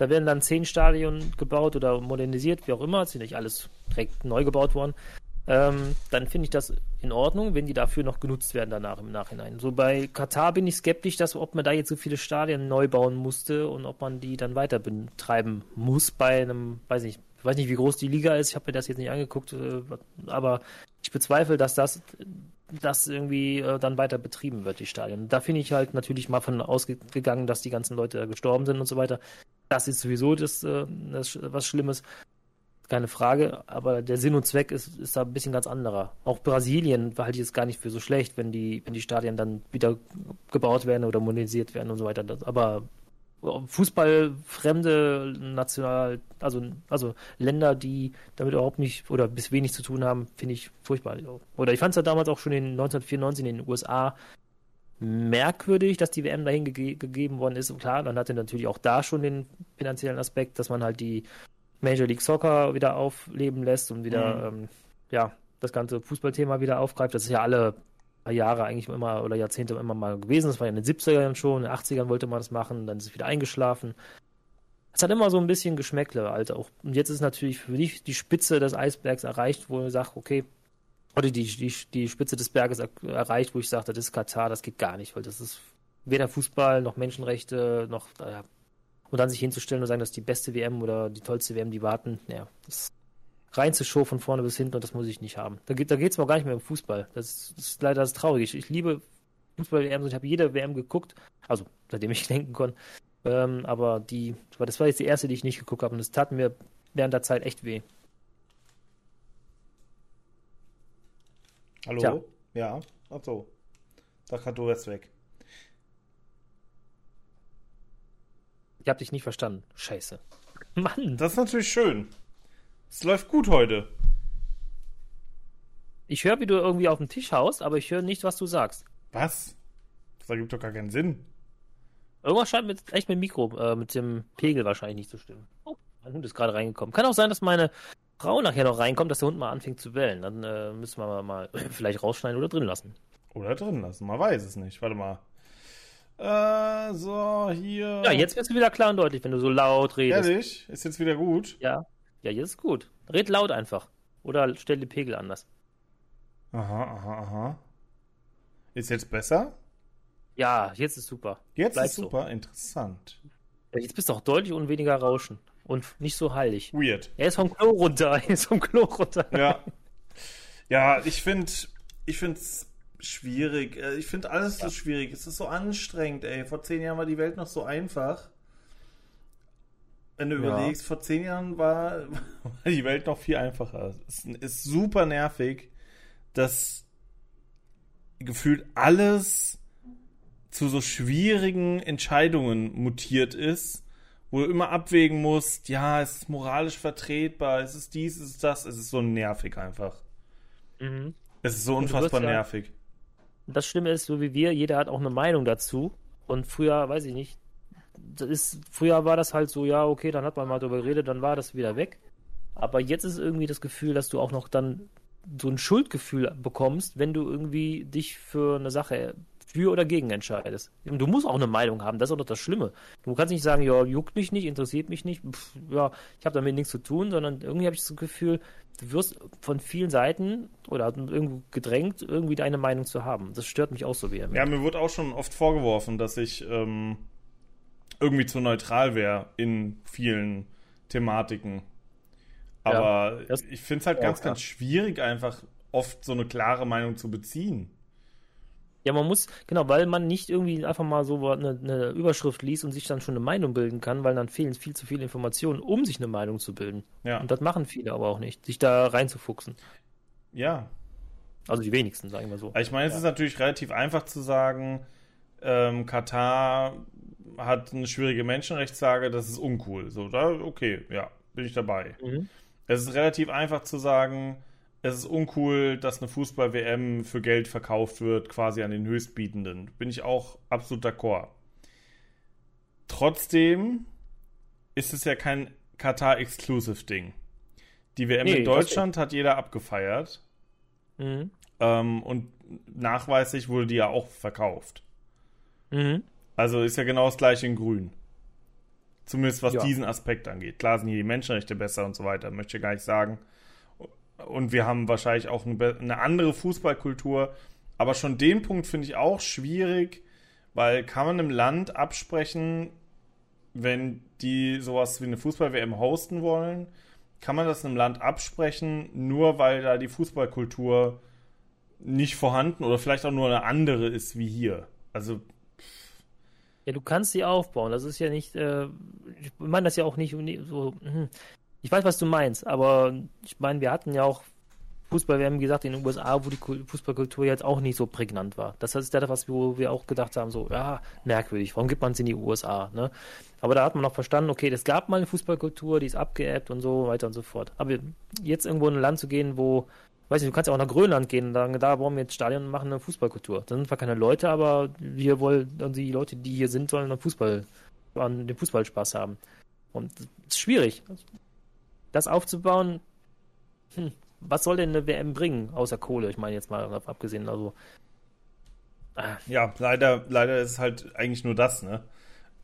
da werden dann zehn Stadien gebaut oder modernisiert, wie auch immer. Es ist nicht alles direkt neu gebaut worden. Ähm, dann finde ich das in Ordnung, wenn die dafür noch genutzt werden danach im Nachhinein. So bei Katar bin ich skeptisch, dass ob man da jetzt so viele Stadien neu bauen musste und ob man die dann weiter betreiben muss bei einem, weiß nicht, ich weiß nicht, wie groß die Liga ist. Ich habe mir das jetzt nicht angeguckt, äh, aber ich bezweifle, dass das das irgendwie äh, dann weiter betrieben wird, die Stadien. Da finde ich halt natürlich mal von ausgegangen, dass die ganzen Leute gestorben sind und so weiter. Das ist sowieso das, äh, das was Schlimmes. Keine Frage, aber der Sinn und Zweck ist, ist da ein bisschen ganz anderer. Auch Brasilien halte ich es gar nicht für so schlecht, wenn die, wenn die Stadien dann wieder gebaut werden oder modernisiert werden und so weiter. Aber fußballfremde National, also, also Länder, die damit überhaupt nicht oder bis wenig zu tun haben, finde ich furchtbar. Oder ich fand es ja damals auch schon in 1994 in den USA merkwürdig, dass die WM dahin ge gegeben worden ist. Und klar, dann hatte natürlich auch da schon den finanziellen Aspekt, dass man halt die Major League Soccer wieder aufleben lässt und wieder, mhm. ähm, ja, das ganze Fußballthema wieder aufgreift. Das ist ja alle Jahre eigentlich immer oder Jahrzehnte immer mal gewesen. Das war ja in den 70ern schon, in den 80ern wollte man das machen, dann ist es wieder eingeschlafen. Es hat immer so ein bisschen Geschmäckle, Alter. Auch, und jetzt ist natürlich für dich die Spitze des Eisbergs erreicht, wo ich sage, okay, oder die, die, die Spitze des Berges er, erreicht, wo ich sagte, das ist Katar, das geht gar nicht, weil das ist weder Fußball noch Menschenrechte noch äh, und dann sich hinzustellen und sagen, das ist die beste WM oder die tollste WM, die warten, ja, das reinste Show von vorne bis hinten und das muss ich nicht haben. Da geht da geht's mir auch gar nicht mehr um Fußball. Das ist, das ist leider das Traurige. Ich liebe Fußball-WM, ich habe jede WM geguckt, also seitdem ich denken konnte. Ähm, aber die, das war jetzt die erste, die ich nicht geguckt habe und das tat mir während der Zeit echt weh. Hallo? Tja. Ja, ach so. Dachte, du wärst weg. Ich hab dich nicht verstanden. Scheiße. Mann. Das ist natürlich schön. Es läuft gut heute. Ich höre, wie du irgendwie auf dem Tisch haust, aber ich höre nicht, was du sagst. Was? Das ergibt doch gar keinen Sinn. Irgendwas scheint mit, echt mit dem Mikro, äh, mit dem Pegel wahrscheinlich nicht zu stimmen. Oh, mein Hund ist gerade reingekommen. Kann auch sein, dass meine Frau nachher noch reinkommt, dass der Hund mal anfängt zu bellen. Dann äh, müssen wir mal, mal vielleicht rausschneiden oder drin lassen. Oder drin lassen, man weiß es nicht. Warte mal. Äh, so, hier. Ja, jetzt wirst du wieder klar und deutlich, wenn du so laut redest. Ehrlich? Ist jetzt wieder gut? Ja. Ja, jetzt ist gut. Red laut einfach. Oder stell die Pegel anders. Aha, aha, aha. Ist jetzt besser? Ja, jetzt ist super. Jetzt Bleib ist super, so. interessant. Ja, jetzt bist du auch deutlich und weniger Rauschen. Und nicht so heilig. Weird. Er ist vom Klo runter. Er ist vom Klo runter. Ja. Ja, ich finde ich finde es schwierig. Äh, ich finde alles ja. so schwierig. Es ist so anstrengend, ey. Vor zehn Jahren war die Welt noch so einfach. Wenn du ja. überlegst, vor zehn Jahren war, war, die Welt noch viel einfacher. Es ist super nervig, dass gefühlt alles zu so schwierigen Entscheidungen mutiert ist, wo du immer abwägen musst, ja, ist es moralisch vertretbar, ist es dies, ist es das, es ist so nervig einfach. Mhm. Es ist so unfassbar nervig. Ja, das Schlimme ist, so wie wir, jeder hat auch eine Meinung dazu. Und früher, weiß ich nicht, das ist, früher war das halt so, ja, okay, dann hat man mal darüber geredet, dann war das wieder weg. Aber jetzt ist irgendwie das Gefühl, dass du auch noch dann so ein Schuldgefühl bekommst, wenn du irgendwie dich für eine Sache für oder gegen entscheidest. Du musst auch eine Meinung haben, das ist auch noch das Schlimme. Du kannst nicht sagen, ja, juckt mich nicht, interessiert mich nicht, pff, ja, ich habe damit nichts zu tun, sondern irgendwie habe ich das Gefühl, du wirst von vielen Seiten oder irgendwo gedrängt, irgendwie deine Meinung zu haben. Das stört mich auch so vehement. Ja, mir wird auch schon oft vorgeworfen, dass ich ähm, irgendwie zu neutral wäre in vielen Thematiken. Aber ja, ich finde es halt ganz, ganz schwierig, einfach oft so eine klare Meinung zu beziehen. Ja, man muss, genau, weil man nicht irgendwie einfach mal so eine, eine, Überschrift liest und sich dann schon eine Meinung bilden kann, weil dann fehlen viel zu viele Informationen, um sich eine Meinung zu bilden. Ja. Und das machen viele aber auch nicht, sich da reinzufuchsen. Ja. Also die wenigsten, sagen wir so. Ich meine, es ja. ist natürlich relativ einfach zu sagen, ähm, Katar hat eine schwierige Menschenrechtslage, das ist uncool. So, da, okay, ja, bin ich dabei. Mhm. Es ist relativ einfach zu sagen, es ist uncool, dass eine Fußball-WM für Geld verkauft wird, quasi an den Höchstbietenden. Bin ich auch absolut d'accord. Trotzdem ist es ja kein Katar-Exclusive-Ding. Die WM nee, in Deutschland hat jeder abgefeiert. Mhm. Ähm, und nachweislich wurde die ja auch verkauft. Mhm. Also ist ja genau das gleiche in Grün. Zumindest was ja. diesen Aspekt angeht. Klar sind hier die Menschenrechte besser und so weiter, möchte ich gar nicht sagen und wir haben wahrscheinlich auch eine, andere Fußballkultur. Aber schon den Punkt finde ich auch schwierig, weil kann man einem Land absprechen, wenn die sowas wie eine Fußball-WM hosten wollen, kann man das einem Land absprechen, nur weil da die Fußballkultur nicht vorhanden oder vielleicht auch nur eine andere ist wie hier. Also. Ja, du kannst sie aufbauen. Das ist ja nicht, äh, ich meine das ja auch nicht so, hm. Ich weiß, was du meinst, aber ich meine, wir hatten ja auch Fußball, wir haben gesagt, in den USA, wo die Fußballkultur jetzt auch nicht so prägnant war. Das ist ja das, wo wir auch gedacht haben, so, ja, merkwürdig, warum gibt man es in die USA, ne? Aber da hat man auch verstanden, okay, es gab mal eine Fußballkultur, die ist abgeebbt und so weiter und so fort. Aber jetzt irgendwo in ein Land zu gehen, wo, weiß nicht, du kannst ja auch nach Grönland gehen und sagen, da bauen wir jetzt Stadion und machen eine Fußballkultur. Da sind zwar keine Leute, aber wir wollen, die Leute, die hier sind, sollen Fußball, an den Fußballspaß haben. Und das ist schwierig das aufzubauen, hm, was soll denn eine WM bringen, außer Kohle? Ich meine jetzt mal abgesehen, also. Ah. Ja, leider, leider ist es halt eigentlich nur das, ne?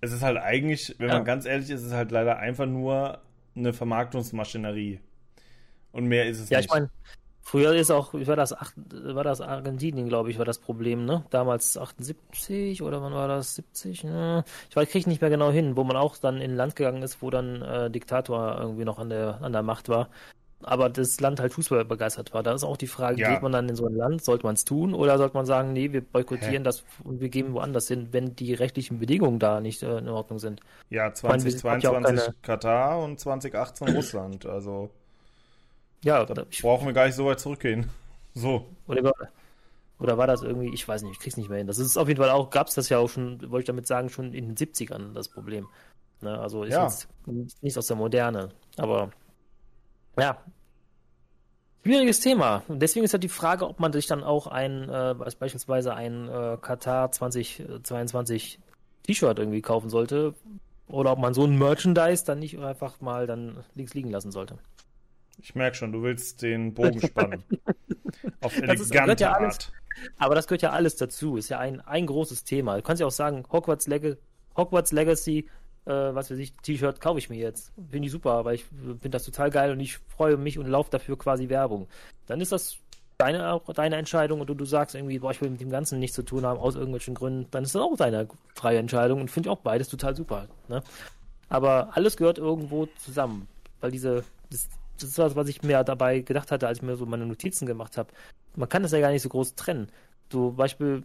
Es ist halt eigentlich, wenn ja. man ganz ehrlich ist, ist es halt leider einfach nur eine Vermarktungsmaschinerie. Und mehr ist es ja, nicht. Ja, ich meine, Früher ist auch, war das, war das Argentinien, glaube ich, war das Problem, ne? Damals 78 oder wann war das? 70? Ne? Ich weiß, kriege nicht mehr genau hin, wo man auch dann in ein Land gegangen ist, wo dann äh, Diktator irgendwie noch an der, an der Macht war. Aber das Land halt Fußball begeistert war. Da ist auch die Frage, ja. geht man dann in so ein Land, sollte man es tun oder sollte man sagen, nee, wir boykottieren Hä? das und wir gehen woanders hin, wenn die rechtlichen Bedingungen da nicht äh, in Ordnung sind? Ja, 2022 meine, ja Katar und 2018 Russland, also ja, da brauchen wir gar nicht so weit zurückgehen. So. Oder, oder war das irgendwie, ich weiß nicht, ich krieg's nicht mehr hin. Das ist auf jeden Fall auch, gab's das ja auch schon, wollte ich damit sagen, schon in den 70ern das Problem. Ne, also ist ja. jetzt nicht aus der Moderne. Aber ja. Schwieriges Thema. Und deswegen ist halt die Frage, ob man sich dann auch ein, äh, beispielsweise ein äh, Katar 2022 T-Shirt irgendwie kaufen sollte. Oder ob man so ein Merchandise dann nicht einfach mal dann links liegen lassen sollte. Ich merke schon, du willst den Bogen spannen. Auf elegante ja Art. Aber das gehört ja alles dazu. Ist ja ein, ein großes Thema. Du kannst ja auch sagen, Hogwarts, Leg Hogwarts Legacy, äh, was weiß ich, T-Shirt kaufe ich mir jetzt. Finde ich super, weil ich finde das total geil und ich freue mich und laufe dafür quasi Werbung. Dann ist das deine, deine Entscheidung und du, du sagst irgendwie, boah, ich will mit dem Ganzen nichts zu tun haben, aus irgendwelchen Gründen, dann ist das auch deine freie Entscheidung und finde ich auch beides total super. Ne? Aber alles gehört irgendwo zusammen, weil diese, das, das ist was, was ich mir dabei gedacht hatte, als ich mir so meine Notizen gemacht habe. Man kann das ja gar nicht so groß trennen. Du, Beispiel,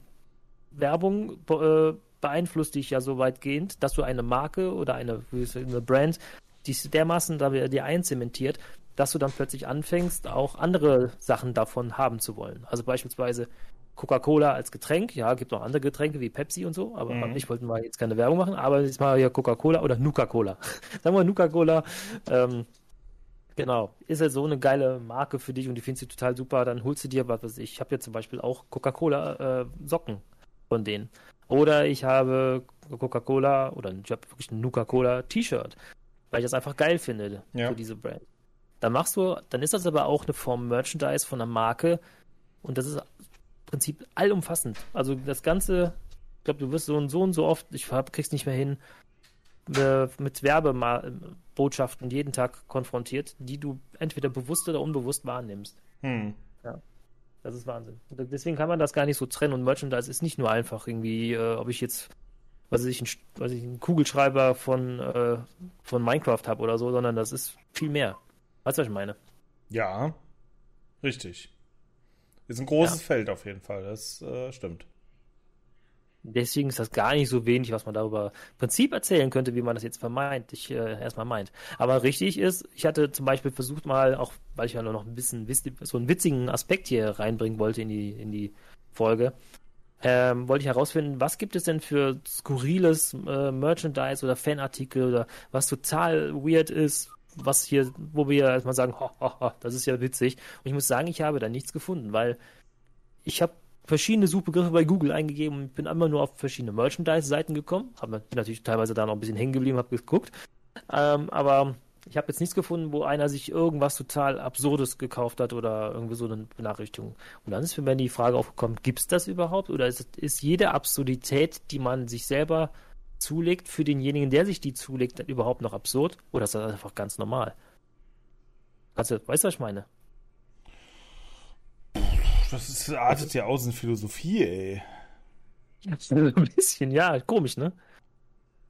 Werbung äh, beeinflusst dich ja so weitgehend, dass du eine Marke oder eine, eine Brand, die dermaßen da dir einzementiert, dass du dann plötzlich anfängst, auch andere Sachen davon haben zu wollen. Also beispielsweise Coca-Cola als Getränk, ja, gibt noch andere Getränke wie Pepsi und so, aber mhm. ich wollte mal jetzt keine Werbung machen, aber jetzt mal hier Coca-Cola oder Nuka-Cola. Sagen wir Nuka-Cola, ähm, Genau. Ist ja so eine geile Marke für dich und die findest du total super, dann holst du dir, was weiß ich, ich habe ja zum Beispiel auch Coca-Cola äh, Socken von denen. Oder ich habe Coca-Cola oder ich habe wirklich ein Nuka-Cola T-Shirt, weil ich das einfach geil finde ja. für diese Brand. Dann machst du, dann ist das aber auch eine Form Merchandise von einer Marke und das ist im Prinzip allumfassend. Also das Ganze, ich glaube, du wirst so und so und so oft, ich hab, krieg's nicht mehr hin, mit Werbebotschaften jeden Tag konfrontiert, die du entweder bewusst oder unbewusst wahrnimmst. Hm. Ja. Das ist Wahnsinn. Deswegen kann man das gar nicht so trennen. Und Merchandise ist nicht nur einfach irgendwie, äh, ob ich jetzt, was ich, ein, was ich einen Kugelschreiber von, äh, von Minecraft habe oder so, sondern das ist viel mehr. Weißt du, was ich meine? Ja, richtig. Ist ein großes ja. Feld auf jeden Fall, das äh, stimmt. Deswegen ist das gar nicht so wenig, was man darüber im Prinzip erzählen könnte, wie man das jetzt vermeintlich äh, erstmal meint. Aber richtig ist, ich hatte zum Beispiel versucht mal, auch weil ich ja nur noch ein bisschen so einen witzigen Aspekt hier reinbringen wollte in die, in die Folge, ähm, wollte ich herausfinden, was gibt es denn für skurriles äh, Merchandise oder Fanartikel oder was total weird ist, was hier, wo wir erstmal sagen, ho, ho, ho, das ist ja witzig. Und ich muss sagen, ich habe da nichts gefunden, weil ich habe verschiedene Suchbegriffe bei Google eingegeben und bin immer nur auf verschiedene Merchandise-Seiten gekommen. Hab natürlich teilweise da noch ein bisschen hängen geblieben, habe geguckt. Ähm, aber ich habe jetzt nichts gefunden, wo einer sich irgendwas total Absurdes gekauft hat oder irgendwie so eine Benachrichtigung. Und dann ist für mich die Frage aufgekommen, gibt es das überhaupt? Oder ist, ist jede Absurdität, die man sich selber zulegt, für denjenigen, der sich die zulegt, überhaupt noch absurd? Oder ist das einfach ganz normal? Du, weißt du, was ich meine? Das ist, artet ja aus in Philosophie, ey. Ja, ein bisschen, ja, komisch, ne?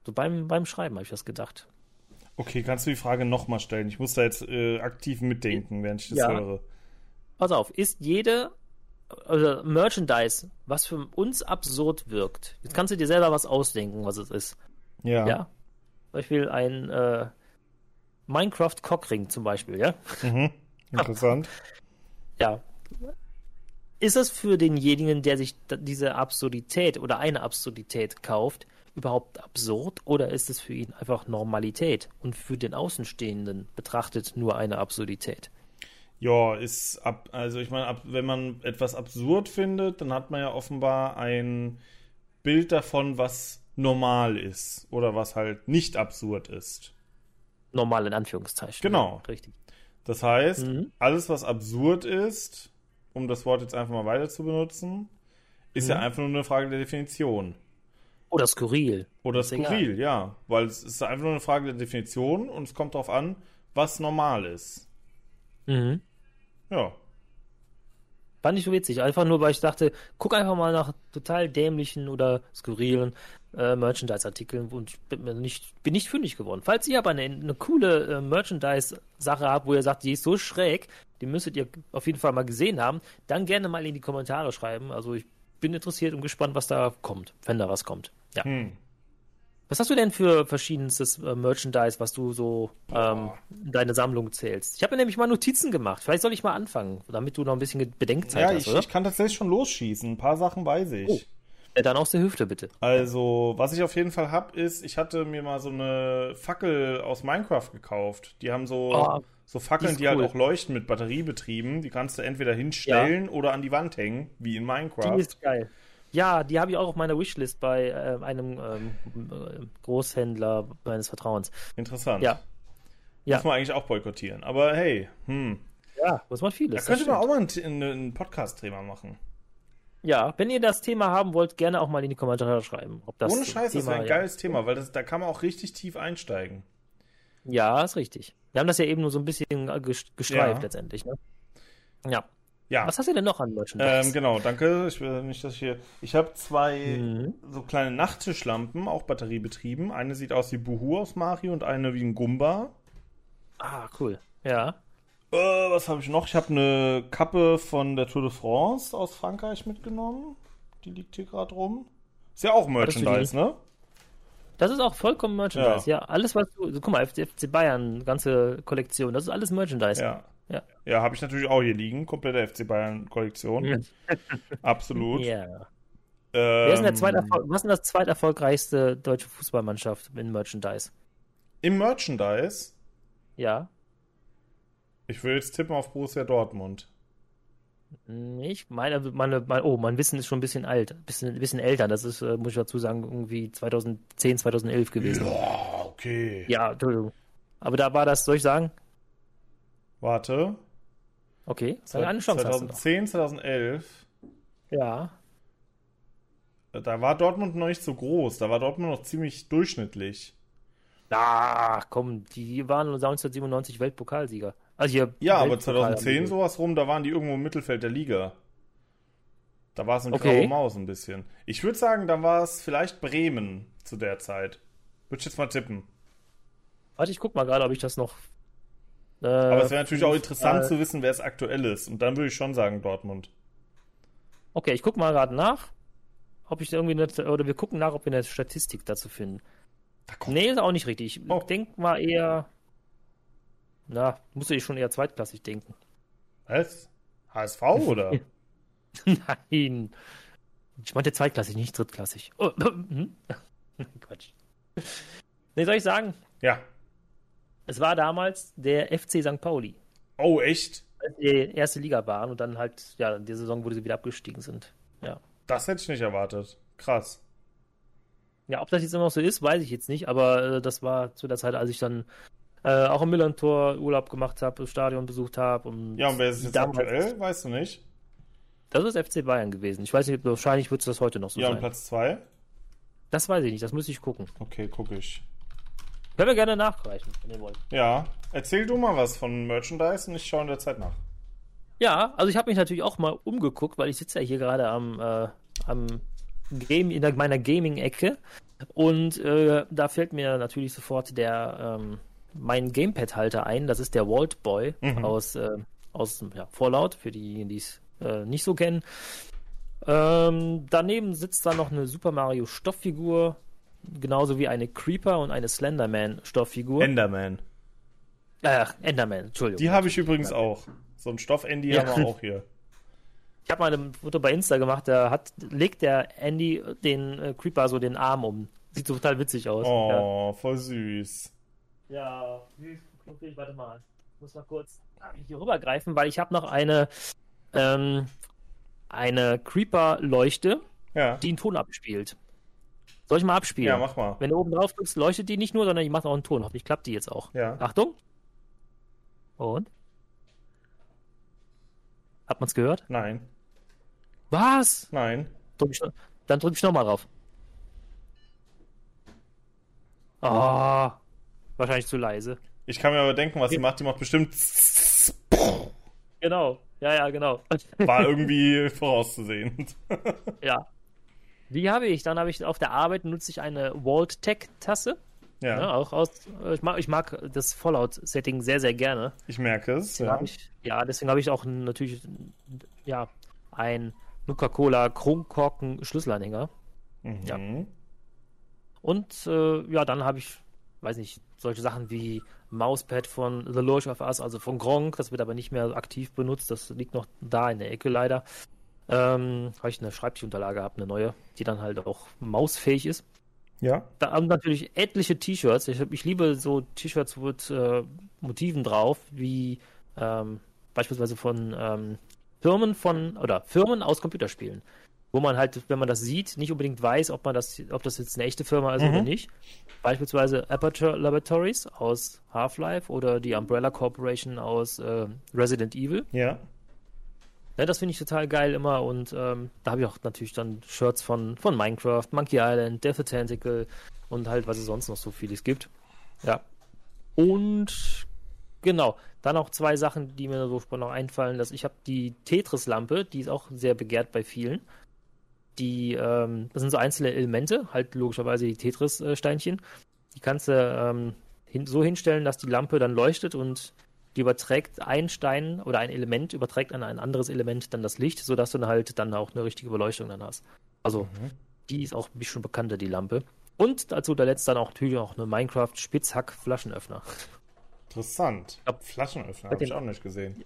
So beim, beim Schreiben habe ich das gedacht. Okay, kannst du die Frage nochmal stellen? Ich muss da jetzt äh, aktiv mitdenken, während ich das ja. höre. Pass auf, ist jede also Merchandise, was für uns absurd wirkt, jetzt kannst du dir selber was ausdenken, was es ist. Ja. Ja. Zum Beispiel ein äh, Minecraft Cockring zum Beispiel, ja? Mhm. Interessant. ja ist es für denjenigen, der sich diese Absurdität oder eine Absurdität kauft, überhaupt absurd oder ist es für ihn einfach Normalität und für den Außenstehenden betrachtet nur eine Absurdität? Ja, ist ab, also ich meine, ab, wenn man etwas absurd findet, dann hat man ja offenbar ein Bild davon, was normal ist oder was halt nicht absurd ist. Normal in Anführungszeichen. Genau. Ja, richtig. Das heißt, mhm. alles, was absurd ist, um das Wort jetzt einfach mal weiter zu benutzen, ist mhm. ja einfach nur eine Frage der Definition. Oder skurril. Oder skurril, ja. Weil es ist einfach nur eine Frage der Definition und es kommt darauf an, was normal ist. Mhm. Ja. Fand ich so witzig. Einfach nur, weil ich dachte, guck einfach mal nach total dämlichen oder skurrilen äh, Merchandise-Artikeln und bin, mir nicht, bin nicht fündig geworden. Falls ihr aber eine, eine coole äh, Merchandise-Sache habt, wo ihr sagt, die ist so schräg, die müsstet ihr auf jeden Fall mal gesehen haben, dann gerne mal in die Kommentare schreiben. Also ich bin interessiert und gespannt, was da kommt, wenn da was kommt. Ja. Hm. Was hast du denn für verschiedenstes äh, Merchandise, was du so ähm, in deine Sammlung zählst? Ich habe mir nämlich mal Notizen gemacht. Vielleicht soll ich mal anfangen, damit du noch ein bisschen Bedenkzeit ja, hast, ich, Ja, ich kann tatsächlich schon losschießen. Ein paar Sachen weiß ich. Oh. Ja, dann aus der Hüfte, bitte. Also, was ich auf jeden Fall habe, ist, ich hatte mir mal so eine Fackel aus Minecraft gekauft. Die haben so, oh, so Fackeln, die, die halt cool. halt auch leuchten mit Batteriebetrieben. Die kannst du entweder hinstellen ja. oder an die Wand hängen, wie in Minecraft. Die ist geil. Ja, die habe ich auch auf meiner Wishlist bei äh, einem ähm, Großhändler meines Vertrauens. Interessant. Ja. ja. Muss man eigentlich auch boykottieren. Aber hey, hm. Ja, muss man vieles. Da könnte man auch mal ein, ein Podcast-Thema machen. Ja, wenn ihr das Thema haben wollt, gerne auch mal in die Kommentare schreiben. Ohne Scheiß, Thema, das wäre ein ja. geiles Thema, weil das, da kann man auch richtig tief einsteigen. Ja, ist richtig. Wir haben das ja eben nur so ein bisschen gestreift ja. letztendlich. Ne? Ja. Ja. Was hast du denn noch an Merchandise? Ähm, genau, danke. Ich will nicht, dass ich hier. Ich habe zwei mhm. so kleine Nachttischlampen, auch batteriebetrieben. Eine sieht aus wie Buhu aus Mario und eine wie ein Gumba. Ah, cool. Ja. Äh, was habe ich noch? Ich habe eine Kappe von der Tour de France aus Frankreich mitgenommen. Die liegt hier gerade rum. Ist ja auch Merchandise, ne? Das ist auch vollkommen Merchandise, ja. ja. Alles, was du. Guck mal, FC Bayern, ganze Kollektion, das ist alles Merchandise. Ja. Ja, ja habe ich natürlich auch hier liegen. Komplette FC Bayern-Kollektion. Absolut. Ja. Ähm, Wer ist was ist denn das zweiterfolgreichste deutsche Fußballmannschaft in Merchandise? Im Merchandise? Ja. Ich würde jetzt tippen auf Borussia Dortmund. Ich meine, meine, meine, oh, mein Wissen ist schon ein bisschen alt, ein bisschen, bisschen älter. Das ist, äh, muss ich dazu sagen, irgendwie 2010, 2011 gewesen. Ja, okay. Ja, Entschuldigung. Aber da war das, soll ich sagen? Warte. Okay, dann eine Chance 2010, 2011. Ja. Da war Dortmund noch nicht so groß. Da war Dortmund noch ziemlich durchschnittlich. Ach, komm, die waren 1997 Weltpokalsieger. Also hier ja, aber 2010 sowas rum, da waren die irgendwo im Mittelfeld der Liga. Da war es eine okay. graue Maus ein bisschen. Ich würde sagen, da war es vielleicht Bremen zu der Zeit. Würde ich jetzt mal tippen. Warte, ich guck mal gerade, ob ich das noch äh, Aber es wäre natürlich auch interessant äh, zu wissen, wer es aktuell ist. Und dann würde ich schon sagen Dortmund. Okay, ich gucke mal gerade nach, ob ich irgendwie eine, oder wir gucken nach, ob wir eine Statistik dazu finden. Da nee, ist auch nicht richtig. Ich oh. denke mal eher. Na, musst du dich schon eher zweitklassig denken. Was? HSV oder? Nein. Ich meinte zweitklassig, nicht drittklassig. Oh, hm? Quatsch. Nee, soll ich sagen? Ja. Es war damals der FC St. Pauli. Oh, echt? Als die erste Liga waren und dann halt, ja, in der Saison, wo sie wieder abgestiegen sind. Ja. Das hätte ich nicht erwartet. Krass. Ja, ob das jetzt immer noch so ist, weiß ich jetzt nicht, aber äh, das war zu der Zeit, als ich dann äh, auch im Millantor Urlaub gemacht habe, das Stadion besucht habe. Und ja, und wer ist es jetzt aktuell? Weißt du nicht? Das ist FC Bayern gewesen. Ich weiß nicht, wahrscheinlich wird es das heute noch so ja, sein. Ja, und Platz 2? Das weiß ich nicht, das müsste ich gucken. Okay, gucke ich. Können wir gerne nachreichen, wenn ihr wollt. Ja, erzähl du mal was von Merchandise und ich schaue in der Zeit nach. Ja, also ich habe mich natürlich auch mal umgeguckt, weil ich sitze ja hier gerade am, äh, am Game, in meiner Gaming-Ecke und äh, da fällt mir natürlich sofort der ähm, mein Gamepad-Halter ein. Das ist der Walt Boy mhm. aus, äh, aus ja, Fallout, für diejenigen, die es äh, nicht so kennen. Ähm, daneben sitzt da noch eine Super Mario Stofffigur genauso wie eine Creeper und eine Slenderman-Stofffigur. Enderman. Ach, Enderman, Entschuldigung. Die habe ich übrigens auch. So ein Stoff-Andy ja. haben wir auch hier. Ich habe mal ein Foto bei Insta gemacht, da hat, legt der Andy den äh, Creeper so den Arm um. Sieht total witzig aus. Oh, ja. voll süß. Ja, okay, warte mal. Ich muss mal kurz hier rübergreifen, weil ich habe noch eine ähm, eine Creeper-Leuchte, ja. die einen Ton abspielt. Soll ich mal abspielen? Ja, mach mal. Wenn du oben drauf drückst, leuchtet die nicht nur, sondern die macht auch einen Ton. Hoffentlich klappt die jetzt auch. Ja. Achtung. Und? Hat man's gehört? Nein. Was? Nein. Drück ich, dann drück ich nochmal drauf. Oh, wahrscheinlich zu leise. Ich kann mir aber denken, was sie macht. Die macht bestimmt. Genau. Ja, ja, genau. War irgendwie vorauszusehen. ja. Die habe ich. Dann habe ich auf der Arbeit nutze ich eine Vault-Tech-Tasse. Ja. ja. Auch aus. Ich mag, ich mag das Fallout-Setting sehr, sehr gerne. Ich merke es. ja. Ich, ja, deswegen habe ich auch natürlich ja, ein Nuka-Cola Kronkorken Schlüsselanhänger. Mhm. Ja. Und äh, ja, dann habe ich, weiß nicht, solche Sachen wie Mauspad von The Lurch of Us, also von Gronk. Das wird aber nicht mehr aktiv benutzt. Das liegt noch da in der Ecke leider. Ähm, habe ich eine Schreibtischunterlage gehabt, eine neue, die dann halt auch mausfähig ist. Ja. Da haben natürlich etliche T-Shirts. Ich, ich, liebe so T-Shirts mit äh, Motiven drauf, wie ähm, beispielsweise von ähm, Firmen von oder Firmen aus Computerspielen. Wo man halt, wenn man das sieht, nicht unbedingt weiß, ob man das, ob das jetzt eine echte Firma ist mhm. oder nicht. Beispielsweise Aperture Laboratories aus Half-Life oder die Umbrella Corporation aus äh, Resident Evil. Ja. Ja, das finde ich total geil immer und ähm, da habe ich auch natürlich dann Shirts von, von Minecraft, Monkey Island, Death Tentacle und halt, was es sonst noch so vieles gibt. Ja. Und genau, dann auch zwei Sachen, die mir so noch einfallen, dass ich habe die Tetris-Lampe, die ist auch sehr begehrt bei vielen. Die, ähm, das sind so einzelne Elemente, halt logischerweise die Tetris-Steinchen. Die kannst du ähm, hin, so hinstellen, dass die Lampe dann leuchtet und die überträgt ein Stein oder ein Element, überträgt an ein anderes Element dann das Licht, sodass du dann halt dann auch eine richtige Beleuchtung dann hast. Also, mhm. die ist auch ein bisschen bekannter, die Lampe. Und als guter Letzt dann auch natürlich auch eine Minecraft-Spitzhack-Flaschenöffner. Interessant. Flaschenöffner habe ich auch nicht gesehen.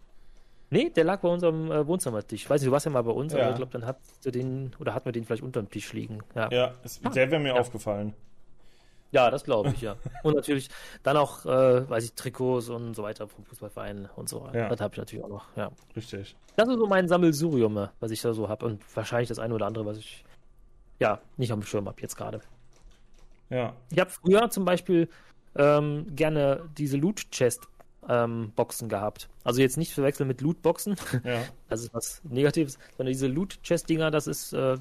Nee, der lag bei unserem äh, Wohnzimmertisch. Ich weiß nicht, du warst ja mal bei uns, ja. aber ich glaube, dann hat du den, oder hat man den vielleicht unter dem Tisch liegen. Ja, ja ist, der wäre mir ja. aufgefallen. Ja, das glaube ich, ja. und natürlich dann auch, äh, weiß ich, Trikots und so weiter vom Fußballverein und so. Ja. Das habe ich natürlich auch noch, ja. Richtig. Das ist so mein Sammelsurium, was ich da so habe. Und wahrscheinlich das eine oder andere, was ich, ja, nicht am Schirm habe jetzt gerade. Ja. Ich habe früher zum Beispiel ähm, gerne diese Loot-Chest ähm, Boxen gehabt. Also jetzt nicht verwechseln mit Loot-Boxen. Ja. Das ist was Negatives, sondern diese Loot-Chest-Dinger, das ist, äh,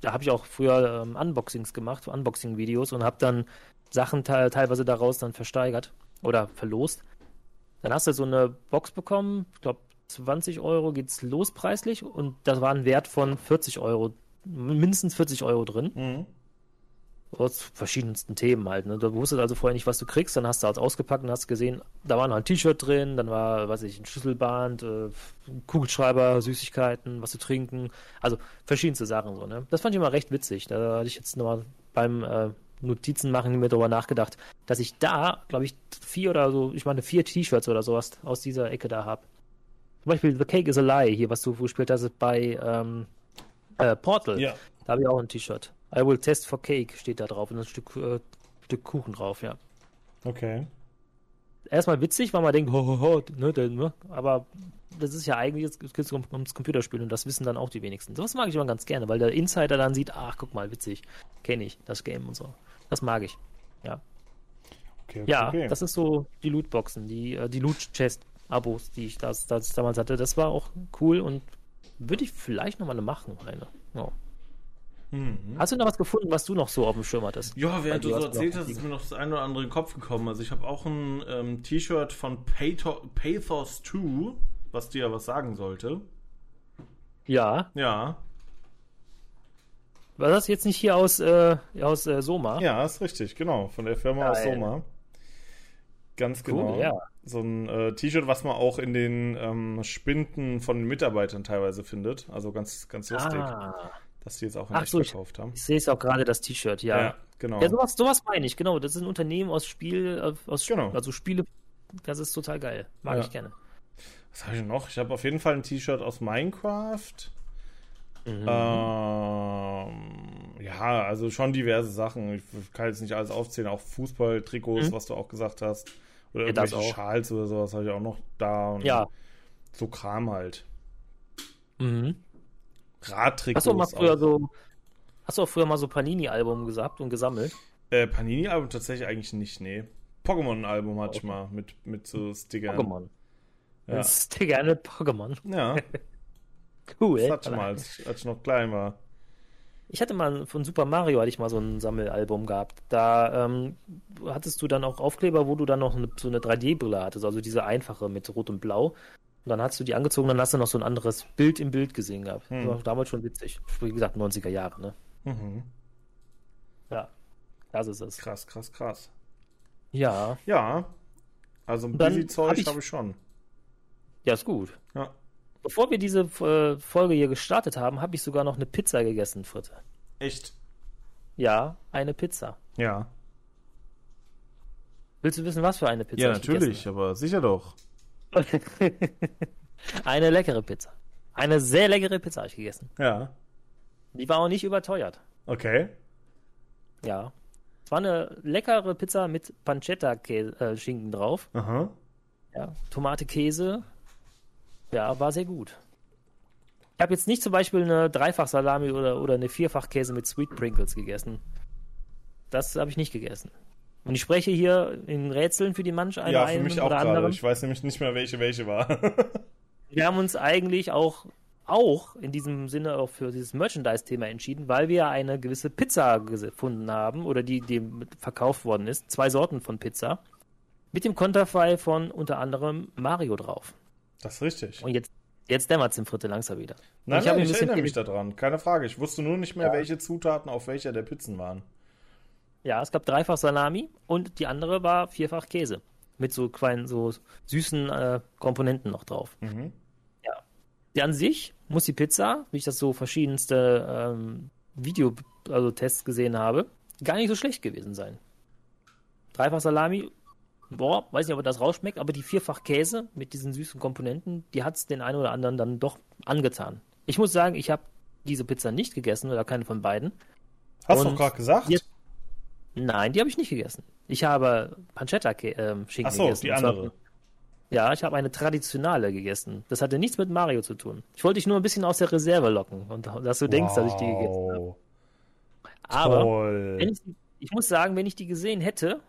da habe ich auch früher ähm, Unboxings gemacht, Unboxing-Videos und habe dann Sachen te teilweise daraus dann versteigert oder verlost. Dann hast du so eine Box bekommen, ich glaube 20 Euro geht's los preislich und das war ein Wert von 40 Euro, mindestens 40 Euro drin. Mhm. Aus verschiedensten Themen halt. Ne? Du wusstest also vorher nicht, was du kriegst, dann hast du halt ausgepackt und hast gesehen, da war noch ein T-Shirt drin, dann war, weiß ich, ein Schlüsselband, äh, Kugelschreiber, Süßigkeiten, was zu trinken, also verschiedenste Sachen so. Ne? Das fand ich immer recht witzig. Da hatte ich jetzt nochmal beim äh, Notizen machen mir darüber nachgedacht, dass ich da, glaube ich, vier oder so, ich meine vier T-Shirts oder sowas aus dieser Ecke da habe. Zum Beispiel The Cake is a Lie, hier, was du gespielt hast bei ähm, äh, Portal. Ja. Da habe ich auch ein T-Shirt. I will test for cake steht da drauf und ein Stück, äh, Stück Kuchen drauf, ja. Okay. Erstmal witzig, weil man denkt, ho, ho, ho, ne, ne, aber das ist ja eigentlich, jetzt geht es um, ums Computerspiel und das wissen dann auch die wenigsten. Sowas mag ich immer ganz gerne, weil der Insider dann sieht, ach, guck mal, witzig, kenne ich, das Game und so. Das mag ich. Ja. Okay, okay, ja, okay. das ist so die Lootboxen, die, äh, die Loot-Chest-Abos, die ich das, das damals hatte. Das war auch cool und würde ich vielleicht nochmal machen, eine. Ja. Mhm. Hast du noch was gefunden, was du noch so auf dem Schirm hattest? Ja, während du so erzählt hast, ist mir noch das eine oder andere in den Kopf gekommen. Also ich habe auch ein ähm, T-Shirt von Pathos 2, was dir ja was sagen sollte. Ja. Ja. War das jetzt nicht hier aus, äh, aus äh, Soma? Ja, ist richtig, genau. Von der Firma Geil. aus Soma. Ganz genau. Cool, ja. So ein äh, T-Shirt, was man auch in den ähm, Spinden von Mitarbeitern teilweise findet. Also ganz, ganz lustig. Ah. Dass sie jetzt auch in Ach so, verkauft haben. Ich, ich sehe es auch gerade, das T-Shirt, ja. Ja, genau. Ja, sowas, sowas meine ich, genau. Das ist ein Unternehmen aus Spiel, äh, aus genau. also Spiele. Das ist total geil. Mag ja. ich gerne. Was habe ich noch? Ich habe auf jeden Fall ein T-Shirt aus Minecraft. Mhm. Ähm, ja, also schon diverse Sachen. Ich kann jetzt nicht alles aufzählen, auch Fußballtrikots, mhm. was du auch gesagt hast. Oder ja, irgendwelche Schals oder sowas habe ich auch noch da. Ja. So Kram halt. Mhm. Radtrikots. Hast du, mal früher so, hast du auch früher mal so Panini-Album gehabt und gesammelt? Äh, Panini-Album tatsächlich eigentlich nicht, nee. Pokémon-Album hatte ich mal mit, mit so Stickern. Pokémon. Ja. Sticker mit Pokémon. Ja. Cool. Das hatte ich mal, als, als ich noch klein war. Ich hatte mal von Super Mario hatte ich mal so ein Sammelalbum gehabt. Da ähm, hattest du dann auch Aufkleber, wo du dann noch eine, so eine 3D-Brille hattest, also diese einfache mit Rot und Blau. Und dann hast du die angezogen, dann hast du noch so ein anderes Bild im Bild gesehen gehabt. Hm. Das war damals schon witzig. Wie gesagt, 90er Jahre, ne? Mhm. Ja, das ist es. Krass, krass, krass. Ja. Ja. Also ein bisschen Zeug habe ich, hab ich schon. Ja, ist gut. Ja. Bevor wir diese äh, Folge hier gestartet haben, habe ich sogar noch eine Pizza gegessen, Fritte. Echt? Ja, eine Pizza. Ja. Willst du wissen, was für eine Pizza? Ja, natürlich, aber sicher doch. Eine leckere Pizza. Eine sehr leckere Pizza habe ich gegessen. Ja. Die war auch nicht überteuert. Okay. Ja. Es war eine leckere Pizza mit Pancetta-Schinken drauf. Aha. Ja, Tomate, Käse. Ja, war sehr gut. Ich habe jetzt nicht zum Beispiel eine Dreifach-Salami oder, oder eine Vierfach-Käse mit Sweet Prinkles gegessen. Das habe ich nicht gegessen. Und ich spreche hier in Rätseln für die manch einen ja, für mich auch gerade. Ich weiß nämlich nicht mehr, welche welche war. wir haben uns eigentlich auch, auch in diesem Sinne auch für dieses Merchandise-Thema entschieden, weil wir eine gewisse Pizza gefunden haben oder die, die verkauft worden ist. Zwei Sorten von Pizza. Mit dem Konterfei von unter anderem Mario drauf. Das ist richtig. Und jetzt, jetzt dämmert es im Fritte langsam wieder. Nein, ich, nein, ich erinnere mich daran. Keine Frage. Ich wusste nur nicht mehr, ja. welche Zutaten auf welcher der Pizzen waren. Ja, es gab dreifach Salami und die andere war vierfach Käse. Mit so kleinen, so süßen äh, Komponenten noch drauf. Mhm. Ja. Die an sich muss die Pizza, wie ich das so verschiedenste ähm, Video, also Tests gesehen habe, gar nicht so schlecht gewesen sein. Dreifach Salami, boah, weiß nicht, ob das rausschmeckt, aber die vierfach Käse mit diesen süßen Komponenten, die hat es den einen oder anderen dann doch angetan. Ich muss sagen, ich habe diese Pizza nicht gegessen oder keine von beiden. Hast du doch gerade gesagt? Jetzt, Nein, die habe ich nicht gegessen. Ich habe Pancetta-Schinken ähm, Ach so, gegessen. die andere. Ja, ich habe eine traditionale gegessen. Das hatte nichts mit Mario zu tun. Ich wollte dich nur ein bisschen aus der Reserve locken und dass du wow. denkst, dass ich die gegessen habe. Aber Toll. Ich, ich, muss sagen, wenn ich die gesehen hätte,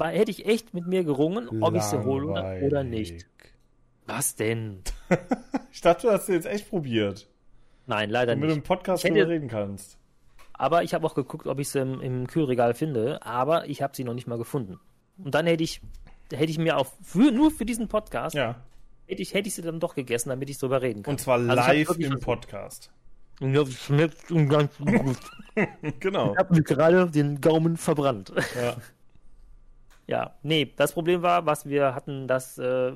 hätte ich echt mit mir gerungen, ob Langweilig. ich sie hole oder nicht. Was denn? ich dachte, du hast sie jetzt echt probiert. Nein, leider nicht. Damit du im Podcast hätte, reden kannst. Aber ich habe auch geguckt, ob ich sie im, im, Kühlregal finde, aber ich habe sie noch nicht mal gefunden. Und dann hätte ich, hätte ich mir auch für, nur für diesen Podcast, ja. hätte, ich, hätte ich sie dann doch gegessen, damit ich drüber reden kann. Und zwar also live im Podcast. Und das schmeckt ganz gut. genau. Ich habe mir gerade den Gaumen verbrannt. Ja. ja, nee, das Problem war, was wir hatten, dass äh,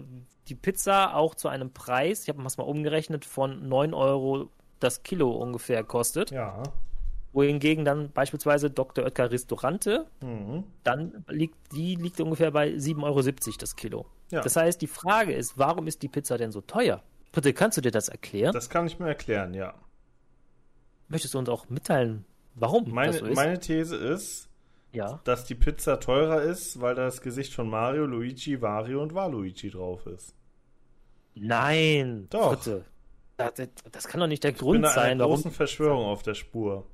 die Pizza auch zu einem Preis, ich habe es mal umgerechnet, von 9 Euro das Kilo ungefähr kostet. Ja wohingegen dann beispielsweise Dr. Oetker Restaurante, mhm. dann liegt die liegt ungefähr bei 7,70 Euro das Kilo. Ja. Das heißt, die Frage ist, warum ist die Pizza denn so teuer? Bitte, kannst du dir das erklären? Das kann ich mir erklären, ja. Möchtest du uns auch mitteilen, warum meine, das so ist? Meine These ist, ja. dass die Pizza teurer ist, weil da das Gesicht von Mario, Luigi, Wario und Waluigi drauf ist. Nein, doch. Bitte. Das, das, kann doch nicht der Grund ich bin sein, einer großen warum. Verschwörung auf der Spur.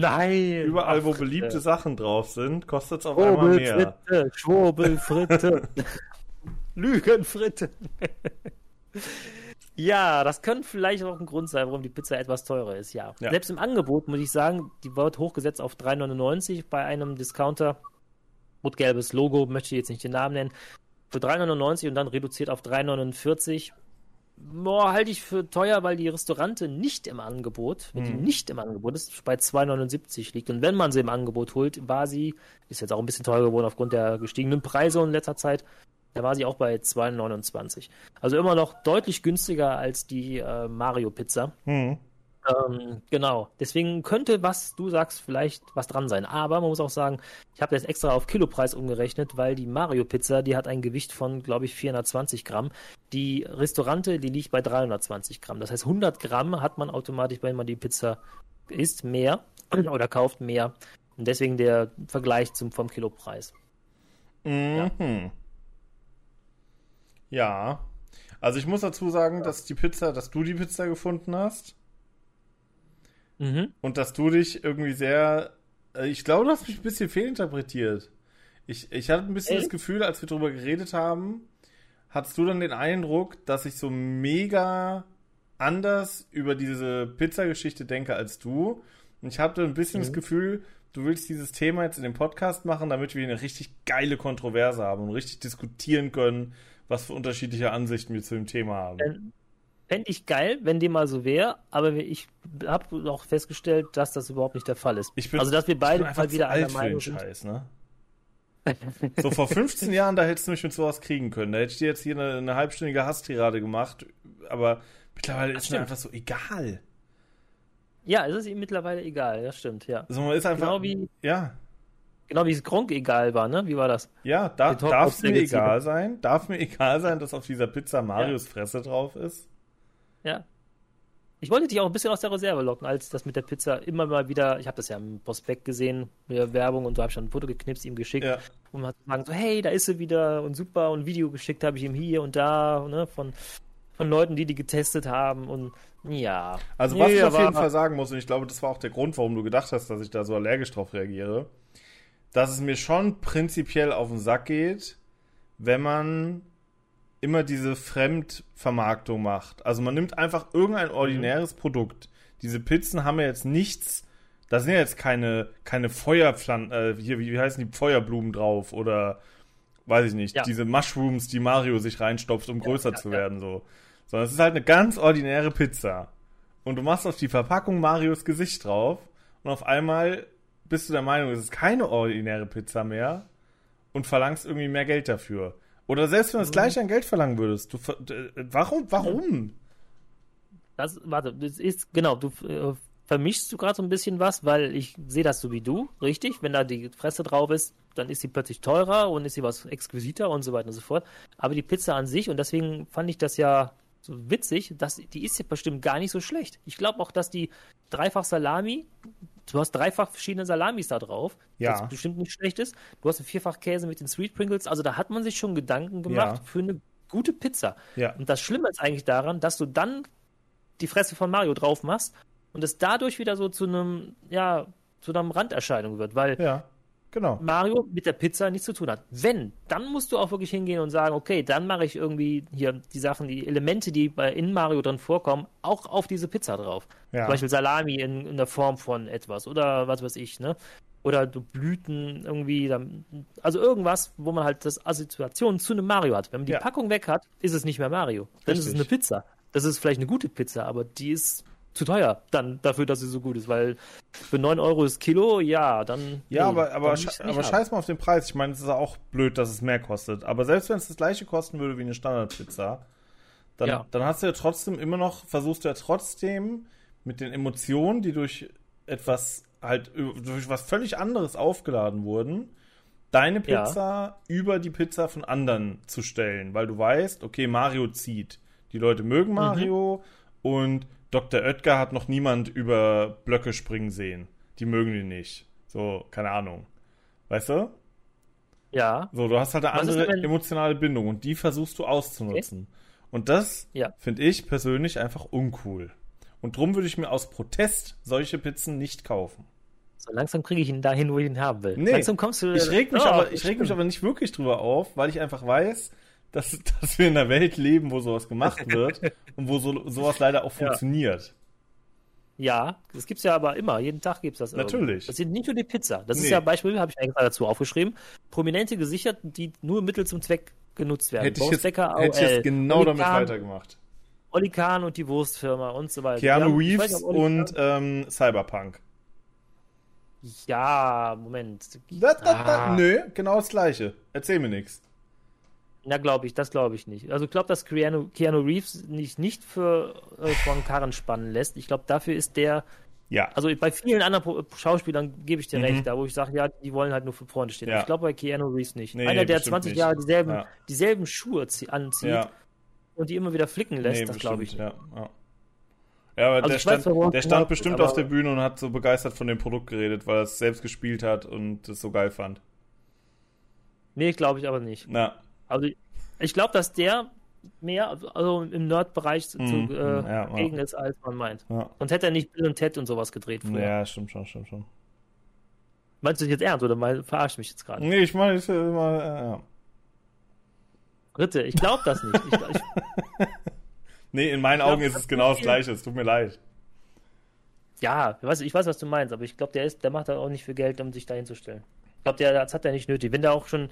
Nein! Überall, wo beliebte Sachen drauf sind, kostet es auf einmal mehr. Schwurbelfritte, Lügenfritte. ja, das könnte vielleicht auch ein Grund sein, warum die Pizza etwas teurer ist, ja. ja. Selbst im Angebot muss ich sagen, die wird hochgesetzt auf 3,99 bei einem Discounter. Rot-gelbes Logo, möchte ich jetzt nicht den Namen nennen. Für 3,99 und dann reduziert auf 3,49 boah, halte ich für teuer, weil die Restaurante nicht im Angebot, wenn hm. die nicht im Angebot ist, bei 2,79 liegt. Und wenn man sie im Angebot holt, war sie, ist jetzt auch ein bisschen teuer geworden aufgrund der gestiegenen Preise in letzter Zeit, da war sie auch bei 2,29. Also immer noch deutlich günstiger als die äh, Mario Pizza. Hm. Ähm, genau. Deswegen könnte, was du sagst, vielleicht was dran sein. Aber man muss auch sagen, ich habe jetzt extra auf Kilopreis umgerechnet, weil die Mario Pizza, die hat ein Gewicht von, glaube ich, 420 Gramm. Die Restaurante, die liegt bei 320 Gramm. Das heißt, 100 Gramm hat man automatisch, wenn man die Pizza isst, mehr oder kauft mehr. Und deswegen der Vergleich zum, vom Kilopreis. Mhm. Ja. ja. Also ich muss dazu sagen, dass die Pizza, dass du die Pizza gefunden hast. Mhm. Und dass du dich irgendwie sehr. Äh, ich glaube, du hast mich ein bisschen fehlinterpretiert. Ich, ich hatte ein bisschen Ey? das Gefühl, als wir darüber geredet haben, hattest du dann den Eindruck, dass ich so mega anders über diese Pizza-Geschichte denke als du. Und ich hatte ein bisschen mhm. das Gefühl, du willst dieses Thema jetzt in dem Podcast machen, damit wir eine richtig geile Kontroverse haben und richtig diskutieren können, was für unterschiedliche Ansichten wir zu dem Thema haben. Fände ich geil, wenn dem mal so wäre, aber ich habe auch festgestellt, dass das überhaupt nicht der Fall ist. Bin, also, dass wir beide mal wieder einer Meinung sind. Scheiß, ne? so vor 15 Jahren, da hättest du mich mit sowas kriegen können. Da hätte ich dir jetzt hier eine, eine halbstündige Hasstirade gemacht, aber mittlerweile das ist stimmt. mir einfach so egal. Ja, es ist ihm mittlerweile egal, das stimmt, ja. Also man ist einfach, genau wie, ja. Genau wie es Gronk egal war, ne? Wie war das? Ja, da, darf es mir egal sein? Darf mir egal sein, dass auf dieser Pizza Marius ja. Fresse drauf ist? Ja. Ich wollte dich auch ein bisschen aus der Reserve locken, als das mit der Pizza immer mal wieder, ich habe das ja im Prospekt gesehen, mit der Werbung und du hast schon ein Foto geknipst, ihm geschickt, ja. und man hat gesagt, so, hey, da ist sie wieder und super und ein Video geschickt habe ich ihm hier und da, ne, von, von Leuten, die die getestet haben und ja. Also was nee, ich auf jeden Fall sagen muss, und ich glaube, das war auch der Grund, warum du gedacht hast, dass ich da so allergisch drauf reagiere, dass es mir schon prinzipiell auf den Sack geht, wenn man immer diese Fremdvermarktung macht. Also man nimmt einfach irgendein ordinäres mhm. Produkt. Diese Pizzen haben ja jetzt nichts, da sind ja jetzt keine, keine Feuerpflanzen, äh, hier, wie, wie heißen die, Feuerblumen drauf oder weiß ich nicht, ja. diese Mushrooms, die Mario sich reinstopft, um ja, größer ja, zu werden, so. Sondern es ist halt eine ganz ordinäre Pizza. Und du machst auf die Verpackung Marios Gesicht drauf und auf einmal bist du der Meinung, es ist keine ordinäre Pizza mehr und verlangst irgendwie mehr Geld dafür. Oder selbst wenn du das mhm. gleiche an Geld verlangen würdest. Du, warum? Warum? Das, warte, das ist, genau, du äh, vermischst du gerade so ein bisschen was, weil ich sehe das so wie du, richtig? Wenn da die Fresse drauf ist, dann ist sie plötzlich teurer und ist sie was exquisiter und so weiter und so fort. Aber die Pizza an sich, und deswegen fand ich das ja so witzig, dass, die ist ja bestimmt gar nicht so schlecht. Ich glaube auch, dass die Dreifach Salami Du hast dreifach verschiedene Salamis da drauf, ja. was bestimmt nicht schlecht ist. Du hast einen Vierfach-Käse mit den Sweet Pringles. Also da hat man sich schon Gedanken gemacht ja. für eine gute Pizza. Ja. Und das Schlimme ist eigentlich daran, dass du dann die Fresse von Mario drauf machst und es dadurch wieder so zu einem, ja, zu einer Randerscheinung wird, weil ja. Genau. Mario mit der Pizza nichts zu tun hat. Wenn, dann musst du auch wirklich hingehen und sagen, okay, dann mache ich irgendwie hier die Sachen, die Elemente, die bei in Mario drin vorkommen, auch auf diese Pizza drauf. Ja. Zum Beispiel Salami in, in der Form von etwas oder was weiß ich, ne? Oder Blüten irgendwie, also irgendwas, wo man halt das Assoziation zu einem Mario hat. Wenn man die ja. Packung weg hat, ist es nicht mehr Mario. Dann Richtig. ist es eine Pizza. Das ist vielleicht eine gute Pizza, aber die ist zu teuer dann dafür, dass sie so gut ist, weil für 9 Euro das Kilo, ja, dann. Ja, nee, aber, aber, sche aber scheiß mal auf den Preis. Ich meine, es ist auch blöd, dass es mehr kostet. Aber selbst wenn es das gleiche kosten würde wie eine Standardpizza, dann, ja. dann hast du ja trotzdem immer noch, versuchst du ja trotzdem mit den Emotionen, die durch etwas halt, durch was völlig anderes aufgeladen wurden, deine Pizza ja. über die Pizza von anderen zu stellen, weil du weißt, okay, Mario zieht. Die Leute mögen mhm. Mario mhm. und Dr. Oetker hat noch niemand über Blöcke springen sehen. Die mögen die nicht. So, keine Ahnung. Weißt du? Ja. So, du hast halt eine Was andere emotionale Bindung und die versuchst du auszunutzen. Okay. Und das ja. finde ich persönlich einfach uncool. Und drum würde ich mir aus Protest solche Pizzen nicht kaufen. So langsam kriege ich ihn dahin, wo ich ihn haben will. Nee, langsam kommst du. Ich reg mich, oh, aber, ich reg mich aber nicht wirklich drüber auf, weil ich einfach weiß, dass, dass wir in einer Welt leben, wo sowas gemacht wird und wo so, sowas leider auch funktioniert. Ja, das gibt's ja aber immer. Jeden Tag gibt's das. Natürlich. Irgendwie. Das sind nicht nur die Pizza. Das nee. ist ja Beispiel, habe ich extra dazu aufgeschrieben. Prominente Gesichter, die nur Mittel zum Zweck genutzt werden. Hätte ich jetzt, hätte ich jetzt genau Oli damit Kahn, weitergemacht. Oli Kahn und die Wurstfirma und so weiter. Keanu ja, Reeves nicht, und ähm, Cyberpunk. Ja, Moment. Da, da, da, ah. Nö, genau das gleiche. Erzähl mir nichts. Na, glaube ich, das glaube ich nicht. Also ich glaube, dass Keanu, Keanu Reeves nicht, nicht für äh, von Karren spannen lässt. Ich glaube, dafür ist der. Ja. Also bei vielen anderen Schauspielern gebe ich dir mhm. recht, da wo ich sage, ja, die wollen halt nur für Freunde stehen. Ja. Ich glaube bei Keanu Reeves nicht. Nee, Einer, der 20 nicht. Jahre dieselben, ja. dieselben Schuhe anzieht ja. und die immer wieder flicken lässt, nee, das glaube ich nicht. Ja. Ja, aber also der stand, weiß, der stand bestimmt auf der Bühne und hat so begeistert von dem Produkt geredet, weil er es selbst gespielt hat und es so geil fand. Nee, glaube ich aber nicht. Na. Also ich glaube, dass der mehr also im Nerd-Bereich zu, mm, äh, ja, gegen ja. ist, als man meint. Ja. Sonst hätte er nicht Bill und Ted und sowas gedreht früher. Ja, stimmt schon, stimmt schon. Meinst du das jetzt ernst oder mal, verarscht mich jetzt gerade? Nee, ich meine, ich, immer, ja. Ritte, ich glaube das nicht. Ich, ich, nee, in meinen Augen glaub, ist es genau das Gleiche. Es tut mir leid. Ja, ich weiß, ich weiß, was du meinst, aber ich glaube, der der macht da auch nicht viel Geld, um sich da hinzustellen. Ich glaube, der, das hat er nicht nötig. Wenn der auch schon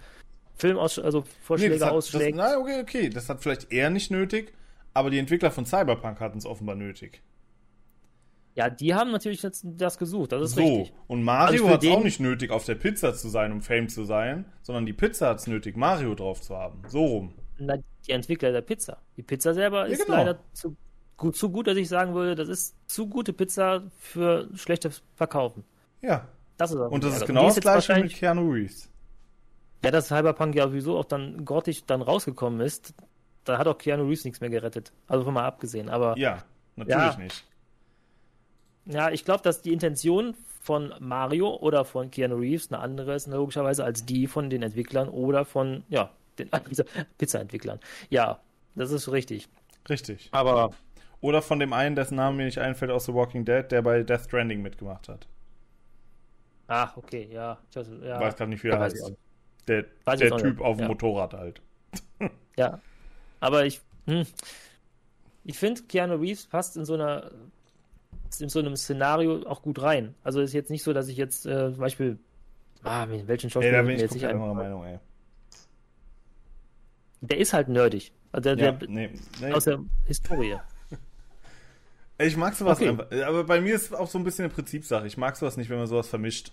Filmausschläge also Vorschläge nee, ausschlägt. Das, na, okay, okay. Das hat vielleicht er nicht nötig, aber die Entwickler von Cyberpunk hatten es offenbar nötig. Ja, die haben natürlich jetzt das gesucht, das ist so. richtig. Und Mario also hat es auch nicht nötig, auf der Pizza zu sein, um Fame zu sein, sondern die Pizza hat es nötig, Mario drauf zu haben. So rum. Na, die Entwickler der Pizza. Die Pizza selber ja, ist genau. leider zu gut, zu gut, dass ich sagen würde, das ist zu gute Pizza für schlechtes Verkaufen. Ja. Das ist Und das ist genau das gleiche mit Keanu Reeves. Ja, dass Cyberpunk ja sowieso auch dann grottig dann rausgekommen ist, da hat auch Keanu Reeves nichts mehr gerettet. Also von mal abgesehen. Aber ja, natürlich ja, nicht. Ja, ich glaube, dass die Intention von Mario oder von Keanu Reeves eine andere ist, logischerweise, als die von den Entwicklern oder von, ja, den Pizza-Entwicklern. Ja, das ist richtig. Richtig. Aber. Oder von dem einen, dessen Name mir nicht einfällt aus The Walking Dead, der bei Death Stranding mitgemacht hat. Ach, okay, ja. Ich weiß, ja. weiß gerade nicht, wie er heißt. Der, der Typ auf dem ja. Motorrad halt. ja. Aber ich, hm, ich finde, Keanu Reeves passt in so einer in so einem Szenario auch gut rein. Also ist jetzt nicht so, dass ich jetzt äh, zum Beispiel, ah, mit welchen Schauspieler ey, bin ich jetzt nicht anderer Meinung, ey. Der ist halt nerdig. Also der, ja, der nee, nee. aus der Historie. Ich mag sowas okay. einfach. Aber bei mir ist auch so ein bisschen eine Prinzipsache. Ich mag sowas nicht, wenn man sowas vermischt.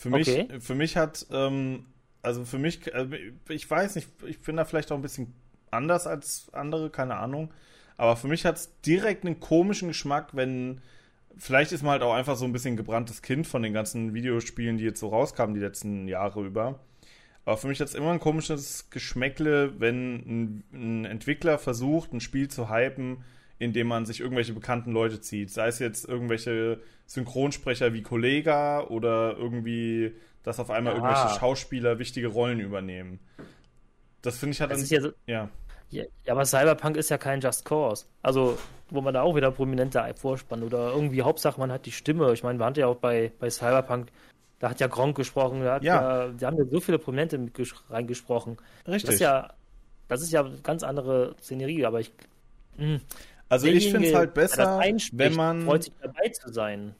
Für mich, okay. für mich hat, ähm, also für mich, also ich weiß nicht, ich bin da vielleicht auch ein bisschen anders als andere, keine Ahnung. Aber für mich hat es direkt einen komischen Geschmack, wenn. Vielleicht ist man halt auch einfach so ein bisschen gebranntes Kind von den ganzen Videospielen, die jetzt so rauskamen die letzten Jahre über. Aber für mich hat es immer ein komisches Geschmäckle, wenn ein, ein, Entwickler versucht, ein Spiel zu hypen, indem man sich irgendwelche bekannten Leute zieht. Sei es jetzt irgendwelche Synchronsprecher wie Kollega oder irgendwie, dass auf einmal ah. irgendwelche Schauspieler wichtige Rollen übernehmen. Das finde ich halt. Das ja, so, ja. Ja, aber Cyberpunk ist ja kein Just Cause. Also, wo man da auch wieder prominente vorspannt oder irgendwie Hauptsache man hat die Stimme. Ich meine, wir hatten ja auch bei, bei Cyberpunk, da hat ja Gronk gesprochen, da, ja. ja da haben ja so viele Prominente mit reingesprochen. Richtig. Das ist ja, das ist ja eine ganz andere Szenerie, aber ich. Mh, hm, also ich finde es halt besser, wenn man freut sich dabei zu sein.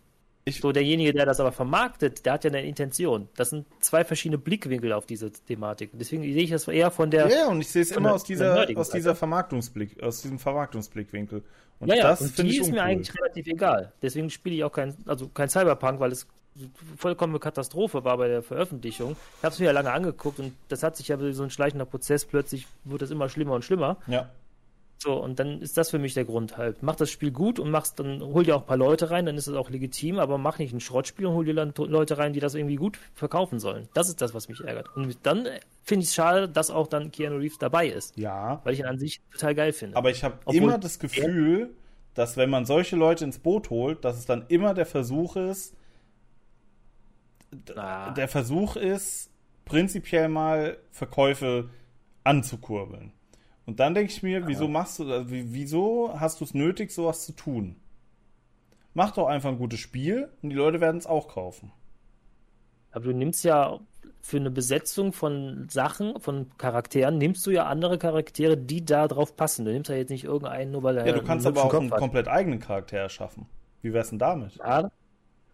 Ich, so, derjenige, der das aber vermarktet, der hat ja eine Intention. Das sind zwei verschiedene Blickwinkel auf diese Thematik. Deswegen sehe ich das eher von der. Ja, und ich sehe es immer aus dieser, aus dieser Vermarktungsblick, aus diesem Vermarktungsblickwinkel. Und ja, ja, das und die ist uncool. mir eigentlich relativ egal. Deswegen spiele ich auch kein, also kein Cyberpunk, weil es vollkommene Katastrophe war bei der Veröffentlichung. Ich habe es mir ja lange angeguckt und das hat sich ja so ein schleichender Prozess. Plötzlich wird das immer schlimmer und schlimmer. Ja. So, und dann ist das für mich der Grund halt. Mach das Spiel gut und machst dann, hol dir auch ein paar Leute rein, dann ist es auch legitim, aber mach nicht ein Schrottspiel und hol dir dann Leute rein, die das irgendwie gut verkaufen sollen. Das ist das, was mich ärgert. Und dann finde ich es schade, dass auch dann Keanu Reeves dabei ist. Ja. Weil ich ihn an sich total geil finde. Aber ich habe immer das Gefühl, dass wenn man solche Leute ins Boot holt, dass es dann immer der Versuch ist, ah. der Versuch ist, prinzipiell mal Verkäufe anzukurbeln. Und dann denke ich mir, wieso machst du, also wieso hast du es nötig, sowas zu tun? Mach doch einfach ein gutes Spiel und die Leute werden es auch kaufen. Aber du nimmst ja für eine Besetzung von Sachen, von Charakteren, nimmst du ja andere Charaktere, die da drauf passen. Du nimmst ja jetzt nicht irgendeinen, nur weil er. Ja, du kannst aber auch Kopf einen hat. komplett eigenen Charakter erschaffen. Wie wär's denn damit? Ja,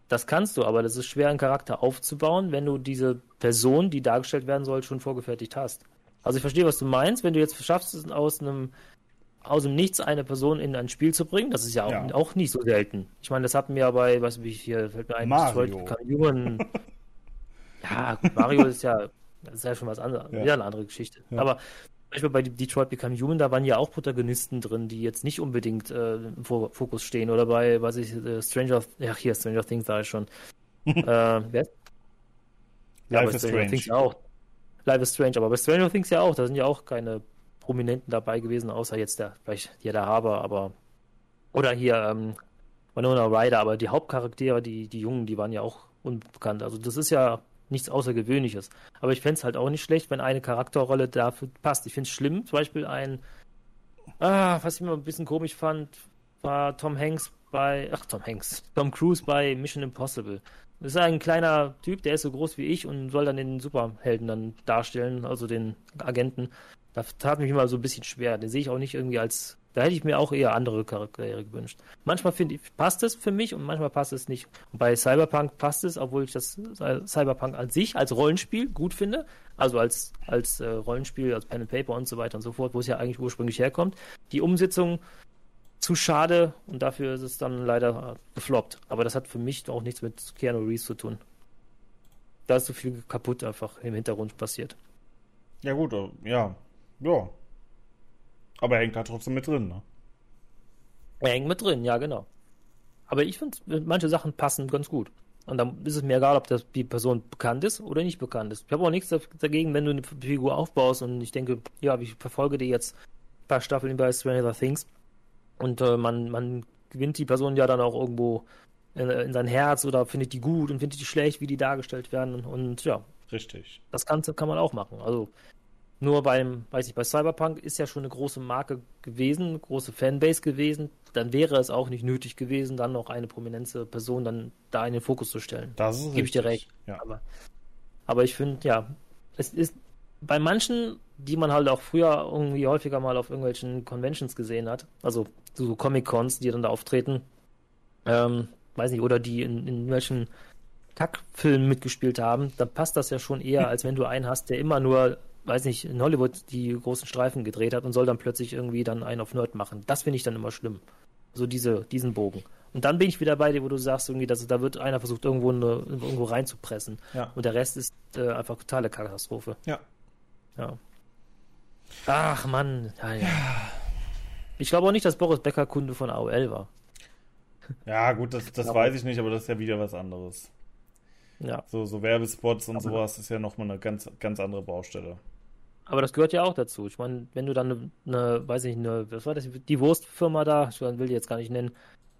das kannst du, aber das ist schwer, einen Charakter aufzubauen, wenn du diese Person, die dargestellt werden soll, schon vorgefertigt hast. Also ich verstehe, was du meinst, wenn du jetzt schaffst, aus einem aus dem Nichts eine Person in ein Spiel zu bringen, das ist ja auch, ja. auch nicht so selten. Ich meine, das hatten wir ja bei, was wie hier fällt mir ein, Mario. Human. ja, gut, Mario ist ja, das ist ja schon was anderes, ja. wieder eine andere Geschichte. Ja. Aber zum Beispiel bei Detroit Become Human, da waren ja auch Protagonisten drin, die jetzt nicht unbedingt äh, im Fokus stehen. Oder bei, weiß ich, äh, Stranger, ja hier, Stranger Things da ist schon. äh, wer? Ja, Life is Stranger Strange. Things auch. Life is Strange, aber bei Stranger Things ja auch, da sind ja auch keine Prominenten dabei gewesen, außer jetzt der, vielleicht hier der Haber, aber oder hier ähm, Winona Ryder, aber die Hauptcharaktere, die, die Jungen, die waren ja auch unbekannt. Also das ist ja nichts Außergewöhnliches. Aber ich fände es halt auch nicht schlecht, wenn eine Charakterrolle dafür passt. Ich finde es schlimm, zum Beispiel ein, ah, was ich immer ein bisschen komisch fand, war Tom Hanks bei, ach Tom Hanks, Tom Cruise bei Mission Impossible. Das ist ein kleiner Typ, der ist so groß wie ich und soll dann den Superhelden dann darstellen, also den Agenten. Da tat mich immer so ein bisschen schwer. Den sehe ich auch nicht irgendwie als Da hätte ich mir auch eher andere Charaktere gewünscht. Manchmal finde ich, passt es für mich und manchmal passt es nicht. Und bei Cyberpunk passt es, obwohl ich das Cyberpunk an sich als Rollenspiel gut finde. Also als, als äh, Rollenspiel, als Pen and Paper und so weiter und so fort, wo es ja eigentlich ursprünglich herkommt. Die Umsetzung zu schade und dafür ist es dann leider gefloppt. Aber das hat für mich auch nichts mit Keanu Reeves zu tun. Da ist so viel kaputt einfach im Hintergrund passiert. Ja, gut, äh, ja. Ja. Aber er hängt halt trotzdem mit drin, ne? Er hängt mit drin, ja, genau. Aber ich finde, manche Sachen passen ganz gut. Und dann ist es mir egal, ob das, die Person bekannt ist oder nicht bekannt ist. Ich habe auch nichts dagegen, wenn du eine Figur aufbaust und ich denke, ja, ich verfolge die jetzt ein paar Staffeln bei Stranger Things und äh, man, man gewinnt die Person ja dann auch irgendwo in, in, sein Herz oder findet die gut und findet die schlecht, wie die dargestellt werden und ja. Richtig. Das Ganze kann man auch machen. Also nur beim, weiß ich, bei Cyberpunk ist ja schon eine große Marke gewesen, große Fanbase gewesen. Dann wäre es auch nicht nötig gewesen, dann noch eine prominente Person dann da in den Fokus zu stellen. Das ist Gebe ich dir recht. Ja. Aber, aber ich finde, ja, es ist bei manchen, die man halt auch früher irgendwie häufiger mal auf irgendwelchen Conventions gesehen hat, also so Comic-Cons, die dann da auftreten, ähm, weiß nicht, oder die in, in irgendwelchen Kackfilmen mitgespielt haben, dann passt das ja schon eher, als wenn du einen hast, der immer nur weiß nicht, in Hollywood die großen Streifen gedreht hat und soll dann plötzlich irgendwie dann einen auf Nerd machen. Das finde ich dann immer schlimm. So diese, diesen Bogen. Und dann bin ich wieder bei dir, wo du sagst, irgendwie, dass da wird einer versucht, irgendwo, eine, irgendwo reinzupressen. Ja. Und der Rest ist äh, einfach totale Katastrophe. Ja. Ja. Ach Mann, ja, ja. Ich glaube auch nicht, dass Boris Becker Kunde von AOL war. Ja, gut, das, das weiß ich nicht, aber das ist ja wieder was anderes. Ja. So, so Werbespots und aber sowas ist ja nochmal eine ganz, ganz andere Baustelle. Aber das gehört ja auch dazu. Ich meine, wenn du dann eine, eine, weiß ich, eine, was war das, die Wurstfirma da, ich will die jetzt gar nicht nennen,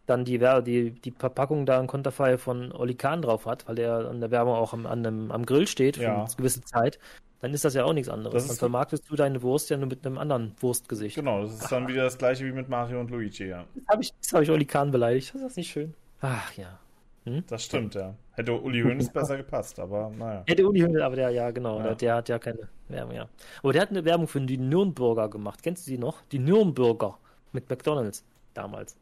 dann die, die, die Verpackung da ein Konterfei von Oli Kahn drauf hat, weil der an der Werbung auch am, an einem, am Grill steht für ja. eine gewisse Zeit, dann ist das ja auch nichts anderes. Dann vermarktest du deine Wurst ja nur mit einem anderen Wurstgesicht. Genau, das ist dann wieder das gleiche wie mit Mario und Luigi, ja. Das habe ich, hab ich Oli Kahn beleidigt. Das ist nicht schön. Ach ja. Hm? Das stimmt, ja. Hätte Uli Hoeneß besser gepasst, aber naja. Hätte Uli Hoeneß, aber der, ja, genau, ja. Der, der, hat ja keine Werbung, ja. Aber der hat eine Werbung für die Nürnberger gemacht. Kennst du die noch? Die Nürnberger mit McDonalds damals.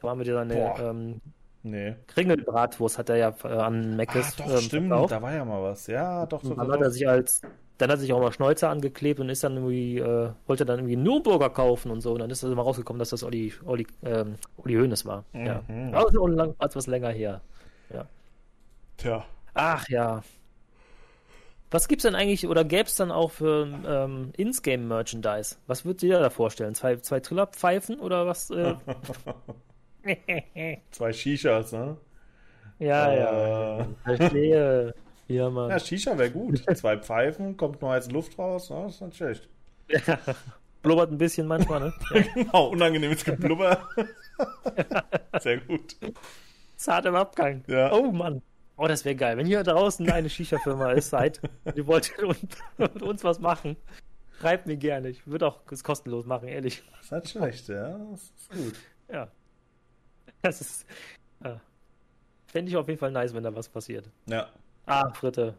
Da waren wir dir eine ähm, nee. Kringelbratwurst hat er ja äh, an Mc's. Ah, doch, ähm, stimmt, verkauft. da war ja mal was. Ja, doch, doch. Dann hat er sich als dann hat er sich auch mal Schnäuzer angeklebt und ist dann irgendwie, äh, wollte dann irgendwie Nürnberger kaufen und so. Und dann ist das immer rausgekommen, dass das Olli, Olli, ähm, Olli Hoeneß war. Mhm. Ja. Also lang, etwas länger her. Ja. Tja. Ach ja. Was gibt's denn eigentlich, oder gäbe es dann auch für ähm, Ins-Game-Merchandise? Was würdest du dir da vorstellen? Zwei, zwei Trillerpfeifen oder was? Äh? zwei Shishas, ne? Ja, äh. ja. Verstehe. Ja, Mann. Ja, Shisha wäre gut. Zwei Pfeifen, kommt nur heiße Luft raus, ne? Das ist nicht schlecht. Ja. Blubbert ein bisschen manchmal, ne? Genau, unangenehmes Geblubber. Sehr gut. Zart im Abgang. Ja. Oh Mann. Oh, das wäre geil. Wenn hier draußen eine Shisha-Firma ist, seid, ihr wollt mit uns was machen, schreibt mir gerne. Ich würde auch es kostenlos machen, ehrlich. Das ist nicht schlecht, ja. Das ist gut. Ja. Das ist. Ja. Fände ich auf jeden Fall nice, wenn da was passiert. Ja. Ah, Fritte.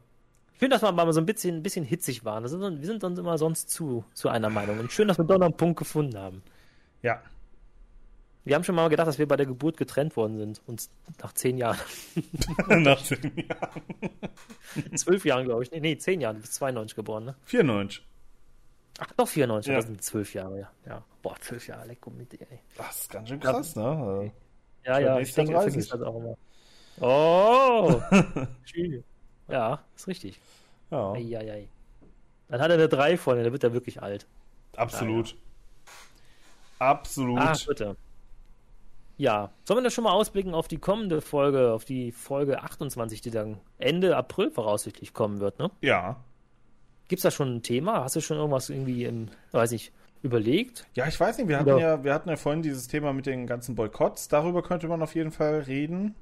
Ich finde, dass wir mal so ein bisschen, ein bisschen hitzig waren. Sind, wir sind uns immer sonst zu, zu einer Meinung. Und schön, dass wir doch noch einen Punkt gefunden haben. Ja, wir haben schon mal gedacht, dass wir bei der Geburt getrennt worden sind. Und nach zehn Jahren. nach zehn Jahren. Zwölf Jahren, glaube ich. Nee, nee, zehn Jahren. Du bist 92 geboren, ne? 94. Ach, doch 94. Ja. Das sind zwölf Jahre, ja. ja. Boah, zwölf Jahre, leck mit dir, ey. Das ist ganz schön krass, ja. ne? Ja, ja, ich denke, ich vergisst das auch immer. Oh! ja, ist richtig. Ja. Ei, ei, ei. Dann hat er eine 3 vorne, dann wird er wirklich alt. Absolut. Ja, Absolut. Ah, bitte. Ja, sollen wir das schon mal ausblicken auf die kommende Folge, auf die Folge 28, die dann Ende April voraussichtlich kommen wird, ne? Ja. Gibt's da schon ein Thema? Hast du schon irgendwas irgendwie im, weiß ich, überlegt? Ja, ich weiß nicht, wir hatten ja, wir hatten ja vorhin dieses Thema mit den ganzen Boykotts, darüber könnte man auf jeden Fall reden.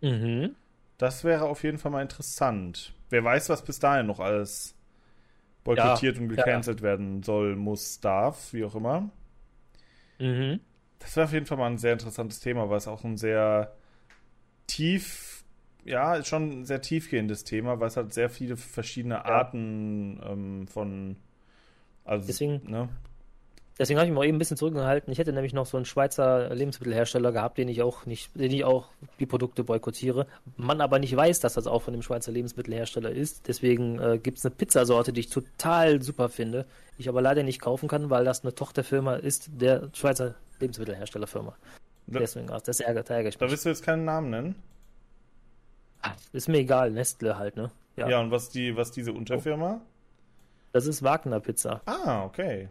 Mhm. Das wäre auf jeden Fall mal interessant. Wer weiß, was bis dahin noch alles boykottiert ja, und gecancelt ja. werden soll, muss, darf, wie auch immer. Mhm. Das wäre auf jeden Fall mal ein sehr interessantes Thema, weil es auch ein sehr tief, ja, schon ein sehr tiefgehendes Thema, weil es halt sehr viele verschiedene ja. Arten ähm, von, also, deswegen, ne? Deswegen habe ich mich auch eben ein bisschen zurückgehalten. Ich hätte nämlich noch so einen Schweizer Lebensmittelhersteller gehabt, den ich auch nicht, den ich auch die Produkte boykottiere. Man aber nicht weiß, dass das auch von dem Schweizer Lebensmittelhersteller ist. Deswegen äh, gibt es eine Pizzasorte, die ich total super finde, ich aber leider nicht kaufen kann, weil das eine Tochterfirma ist der Schweizer Lebensmittelherstellerfirma. Deswegen, ach, das ärgert, ärgert mich. Da willst du jetzt keinen Namen nennen? Ach, ist mir egal, Nestle halt, ne? Ja, ja und was die, was diese Unterfirma? Das ist Wagner Pizza. Ah, okay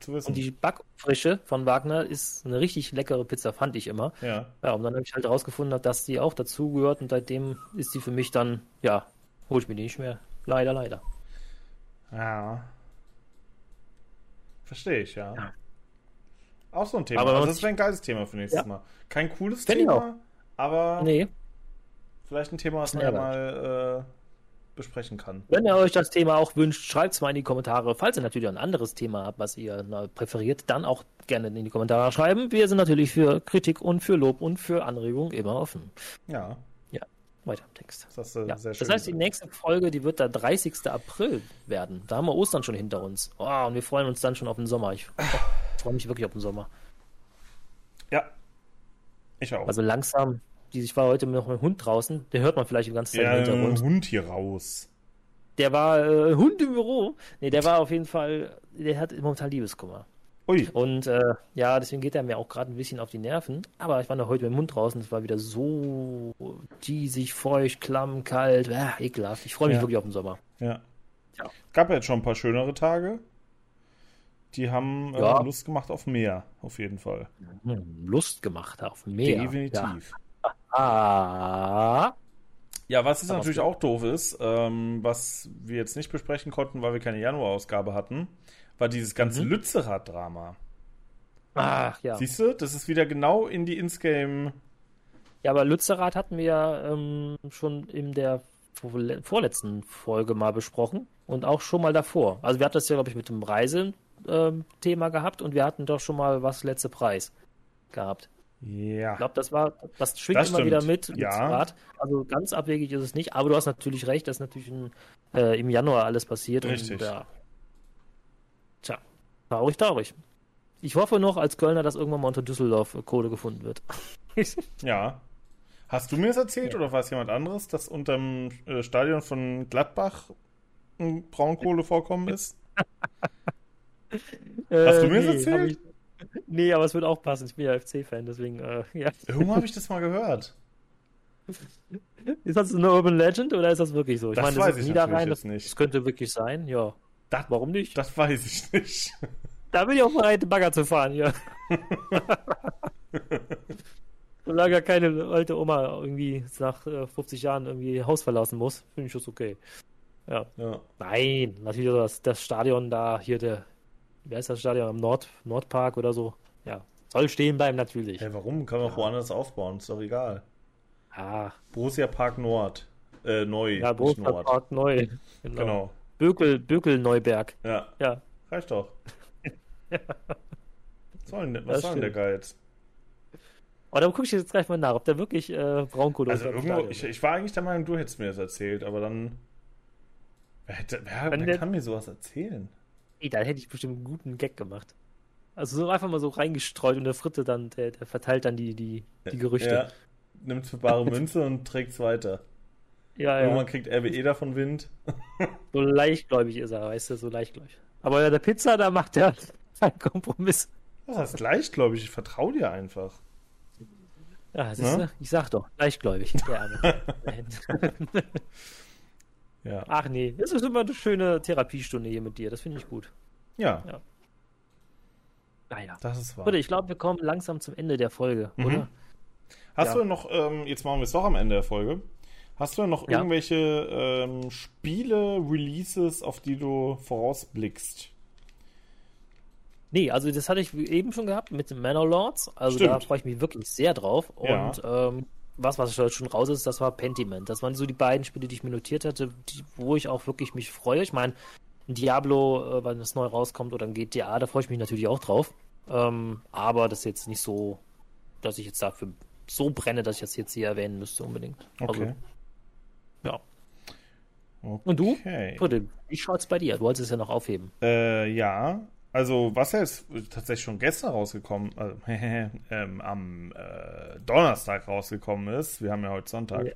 zu wissen. Und die Backfrische von Wagner ist eine richtig leckere Pizza, fand ich immer. Ja. Ja, und dann habe ich halt rausgefunden, dass die auch dazugehört und seitdem ist die für mich dann, ja, hole ich mir die nicht mehr. Leider, leider. Ja. Verstehe ich, ja. ja. Auch so ein Thema. Aber also das wäre ein geiles Thema für nächstes ja. Mal. Kein cooles Thema, aber nee. vielleicht ein Thema, was man ja mal äh, besprechen kann. Wenn ihr euch das Thema auch wünscht, schreibt es mal in die Kommentare. Falls ihr natürlich ein anderes Thema habt, was ihr präferiert, dann auch gerne in die Kommentare schreiben. Wir sind natürlich für Kritik und für Lob und für Anregungen immer offen. Ja. Ja, weiter im Text. Das, ja. das heißt, die nächste Folge, die wird der 30. April werden. Da haben wir Ostern schon hinter uns. Oh, und wir freuen uns dann schon auf den Sommer. Ich freue mich wirklich auf den Sommer. Ja. Ich auch. Also langsam die, ich war heute noch mit dem Hund draußen, den hört man vielleicht die ganze Zeit ja, im Hintergrund. Hund hier raus. Der war äh, Hund im Büro. Nee, der war auf jeden Fall, der hat momentan Liebeskummer. Ui. Und äh, ja, deswegen geht er mir auch gerade ein bisschen auf die Nerven. Aber ich war noch heute mit dem Hund draußen, es war wieder so diesig, feucht, klamm, kalt, äh, ekelhaft. Ich freue mich ja. wirklich auf den Sommer. Ja. ja. Gab ja jetzt schon ein paar schönere Tage. Die haben äh, ja. Lust gemacht auf mehr, auf jeden Fall. Hm, Lust gemacht auf mehr. Definitiv. Ah. Ja, was jetzt natürlich auch doof ist, ähm, was wir jetzt nicht besprechen konnten, weil wir keine Januarausgabe hatten, war dieses ganze mhm. Lützerath-Drama. Ach ja. Siehst du, das ist wieder genau in die Insgame. Ja, aber Lützerath hatten wir ja ähm, schon in der vorletzten Folge mal besprochen und auch schon mal davor. Also wir hatten das ja, glaube ich, mit dem Reisethema ähm, gehabt und wir hatten doch schon mal was letzte Preis gehabt. Ja. Ich glaube, das war, das schwingt das immer wieder mit. mit ja. Also ganz abwegig ist es nicht, aber du hast natürlich recht, dass natürlich in, äh, im Januar alles passiert. Richtig. Und, ja. Tja, traurig, traurig. Ich hoffe noch als Kölner, dass irgendwann mal unter Düsseldorf Kohle gefunden wird. ja. Hast du mir das erzählt ja. oder war es jemand anderes, dass unter dem äh, Stadion von Gladbach ein Braunkohle vorkommen ist? Hast du mir das äh, erzählt? Nee, aber es wird auch passen. Ich bin ja FC-Fan, deswegen, äh, ja. Irgendwo habe ich das mal gehört. Ist das eine Urban Legend oder ist das wirklich so? Ich das meine, das weiß ist ich Niederrhein, das, nicht. Das könnte wirklich sein, ja. Das, Warum nicht? Das weiß ich nicht. Da bin ich auch bereit, Bagger zu fahren, ja. Solange keine alte Oma irgendwie nach 50 äh, Jahren irgendwie Haus verlassen muss, finde ich das okay. Ja. ja. Nein, natürlich das, das Stadion da, hier der wer ist das Stadion? Am Nord, Nordpark oder so. Ja, soll stehen bleiben natürlich. Hey, warum? Kann man ja. woanders aufbauen, ist doch egal. Ah. Borussia Park Nord. Äh, neu. Ja, Borussia Nord. Park neu. Genau. genau. Bökel, Bökel Neuberg. Ja. Ja. Reicht doch. ja. Was soll denn, was soll denn der Geiz? Oh, da gucke ich jetzt gleich mal nach, ob der wirklich äh, Braunkohle Also irgendwo, ich, ich, war eigentlich der Meinung, du hättest mir das erzählt, aber dann. Wer, hätte, wer, wer kann mir sowas erzählen? Ey, da hätte ich bestimmt einen guten Gag gemacht. Also so einfach mal so reingestreut und der Fritte dann, der, der verteilt dann die, die, die Gerüchte. Ja, nimmt für bare Münze und trägt es weiter. Ja, ja. Irgendwann kriegt RWE davon Wind. so leichtgläubig ist er, weißt du, so leichtgläubig. Aber der Pizza, da macht er einen Kompromiss. Was heißt leichtgläubig? Ich vertraue dir einfach. Ja, das ist, ich sag doch, leichtgläubig. Ja. Ach nee, das ist immer eine schöne Therapiestunde hier mit dir. Das finde ich gut. Ja. ja. Naja. Das ist wahr. Warte, ich glaube, wir kommen langsam zum Ende der Folge, mhm. oder? Hast ja. du noch, ähm, jetzt machen wir es doch am Ende der Folge. Hast du noch ja. irgendwelche ähm, Spiele, Releases, auf die du vorausblickst? Nee, also das hatte ich eben schon gehabt mit den Manor Lords. Also Stimmt. da freue ich mich wirklich sehr drauf. Und ähm, was, was schon raus ist, das war Pentiment. Das waren so die beiden Spiele, die ich mir notiert hatte, die, wo ich auch wirklich mich freue. Ich meine, ein Diablo, äh, wenn es neu rauskommt, oder ein GTA, da freue ich mich natürlich auch drauf. Ähm, aber das ist jetzt nicht so, dass ich jetzt dafür so brenne, dass ich das jetzt hier erwähnen müsste unbedingt. Okay. Also, ja. Okay. Und du? Wie schaut's bei dir? Du wolltest es ja noch aufheben. Äh, ja. Also, was ja jetzt tatsächlich schon gestern rausgekommen, äh, ähm, am äh, Donnerstag rausgekommen ist, wir haben ja heute Sonntag,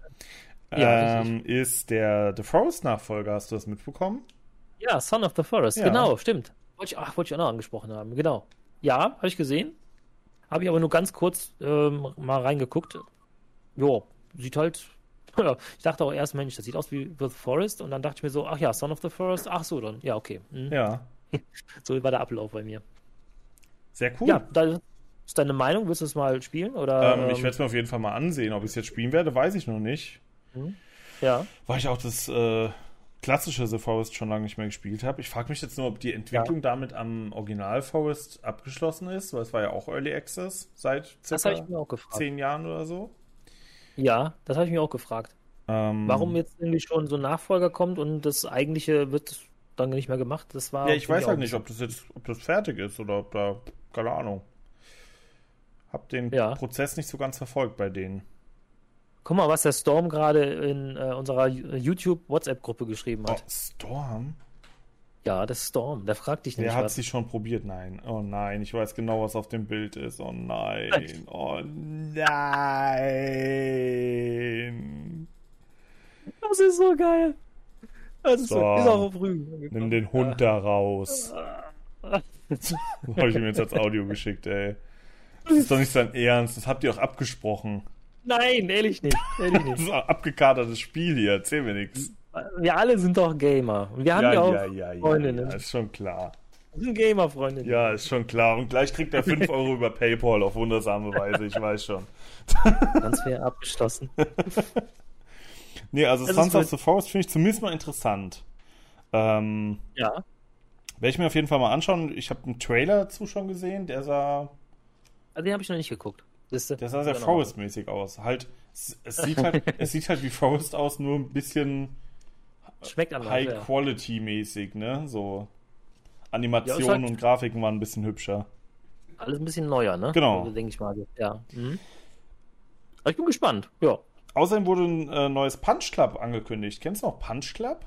ja. ähm, ist der The Forest-Nachfolger. Hast du das mitbekommen? Ja, Son of the Forest, ja. genau, stimmt. Wollte ich, ach, wollte ich auch noch angesprochen haben, genau. Ja, habe ich gesehen. Habe ich aber nur ganz kurz ähm, mal reingeguckt. Jo, sieht halt. ich dachte auch erst, Mensch, das sieht aus wie The Forest. Und dann dachte ich mir so, ach ja, Son of the Forest. Ach so, dann. Ja, okay. Mhm. Ja. so war der Ablauf bei mir. Sehr cool. Ja, da ist deine Meinung. Willst du es mal spielen? Oder, ähm, ich ähm, werde es mir auf jeden Fall mal ansehen. Ob ich es jetzt spielen werde, weiß ich noch nicht. Mhm. Ja. Weil ich auch das äh, klassische The Forest schon lange nicht mehr gespielt habe. Ich frage mich jetzt nur, ob die Entwicklung ja. damit am Original Forest abgeschlossen ist, weil es war ja auch Early Access seit circa zehn Jahren oder so. Ja, das habe ich mir auch gefragt. Ähm, Warum jetzt irgendwie schon so ein Nachfolger kommt und das eigentliche wird dann nicht mehr gemacht? Das war. Ja, ich weiß halt nicht, ob das jetzt, ob das fertig ist oder ob da, keine Ahnung. Hab den ja. Prozess nicht so ganz verfolgt bei denen. Guck mal, was der Storm gerade in äh, unserer YouTube-WhatsApp-Gruppe geschrieben hat. Oh, Storm? Ja, der Storm, der fragt dich nicht. Der hat was. sie schon probiert, nein. Oh nein, ich weiß genau, was auf dem Bild ist. Oh nein. Oh nein. Das ist so geil. Das Storm, ist, auch früh. Nimm den Hund da raus. Habe ich ihm jetzt als Audio geschickt, ey. Das ist doch nicht sein Ernst. Das habt ihr auch abgesprochen. Nein, ehrlich nicht. Ehrlich nicht. das ist ein abgekatertes Spiel hier, erzähl mir nichts. Wir alle sind doch Gamer. Und wir haben ja, ja auch ja, ja, Freundinnen. Ja, ist schon klar. Wir sind Gamer-Freundinnen. Ja, ist schon klar. Und gleich kriegt er 5 Euro über Paypal auf wundersame Weise, ich weiß schon. Transfer abgeschlossen. Nee, also das Sons of the Forest finde ich zumindest mal interessant. Ähm, ja. Werde ich mir auf jeden Fall mal anschauen. Ich habe einen Trailer dazu schon gesehen, der sah. Also den habe ich noch nicht geguckt. Liste. Der sah sehr Forest-mäßig aus. Halt, es, es sieht halt, es sieht halt wie Forest aus, nur ein bisschen Schmeckt anders, High-Quality-mäßig, ne? So Animationen ja, halt und Grafiken waren ein bisschen hübscher. Alles ein bisschen neuer, ne? Genau. Also, denke ich mal. Ja. Mhm. ich bin gespannt, ja. Außerdem wurde ein äh, neues Punch Club angekündigt. Kennst du noch Punch Club?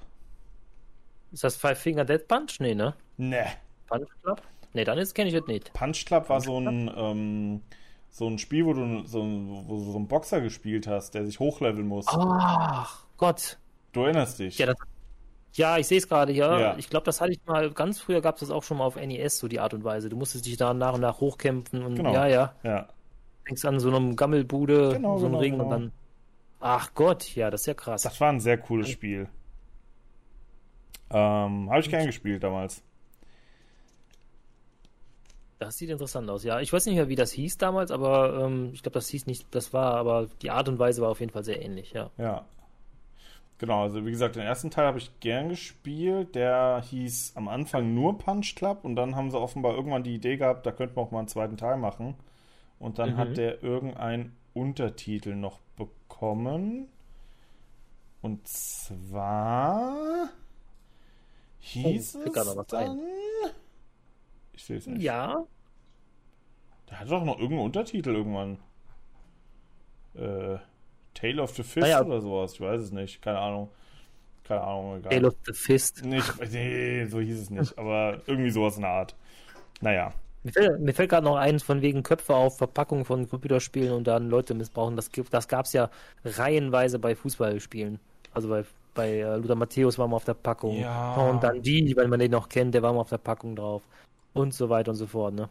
Ist das Five Finger Dead Punch? Nee, ne? Ne. Punch Club? Nee, dann kenne ich das nicht. Punch Club war Punch so ein, ähm, so ein Spiel, wo du so, wo du so einen Boxer gespielt hast, der sich hochleveln muss. Ach Gott. Du erinnerst dich. Ja, das, ja ich sehe es gerade, ja. ja. Ich glaube, das hatte ich mal, ganz früher gab es das auch schon mal auf NES, so die Art und Weise. Du musstest dich da nach und nach hochkämpfen und genau. ja, ja. Ja. Fängst an so einem Gammelbude, genau, so einem genau, Ring genau. und dann. Ach Gott, ja, das ist ja krass. Das war ein sehr cooles Spiel. Ähm, Habe ich gern gespielt damals. Das sieht interessant aus, ja. Ich weiß nicht mehr, wie das hieß damals, aber ähm, ich glaube, das hieß nicht, das war, aber die Art und Weise war auf jeden Fall sehr ähnlich, ja. Ja. Genau, also wie gesagt, den ersten Teil habe ich gern gespielt. Der hieß am Anfang nur Punch Club und dann haben sie offenbar irgendwann die Idee gehabt, da könnten wir auch mal einen zweiten Teil machen. Und dann mhm. hat der irgendeinen Untertitel noch bekommen. Und zwar hieß oh, es dann... Ich sehe es nicht. Ja. Der hat doch noch irgendeinen Untertitel irgendwann. Äh, Tale of the Fist ja. oder sowas. Ich weiß es nicht. Keine Ahnung. Keine Ahnung, egal. Tale of the Fist. Nicht, nee, so hieß es nicht. aber irgendwie sowas in der Art. Naja. Mir fällt, fällt gerade noch eins von wegen Köpfe auf Verpackung von Computerspielen und dann Leute missbrauchen. Das, das gab es ja reihenweise bei Fußballspielen. Also bei, bei uh, Luther Matthäus war mal auf der Packung. Ja. Und dann die, weil man den noch kennt, der war mal auf der Packung drauf und so weiter und so fort, ne?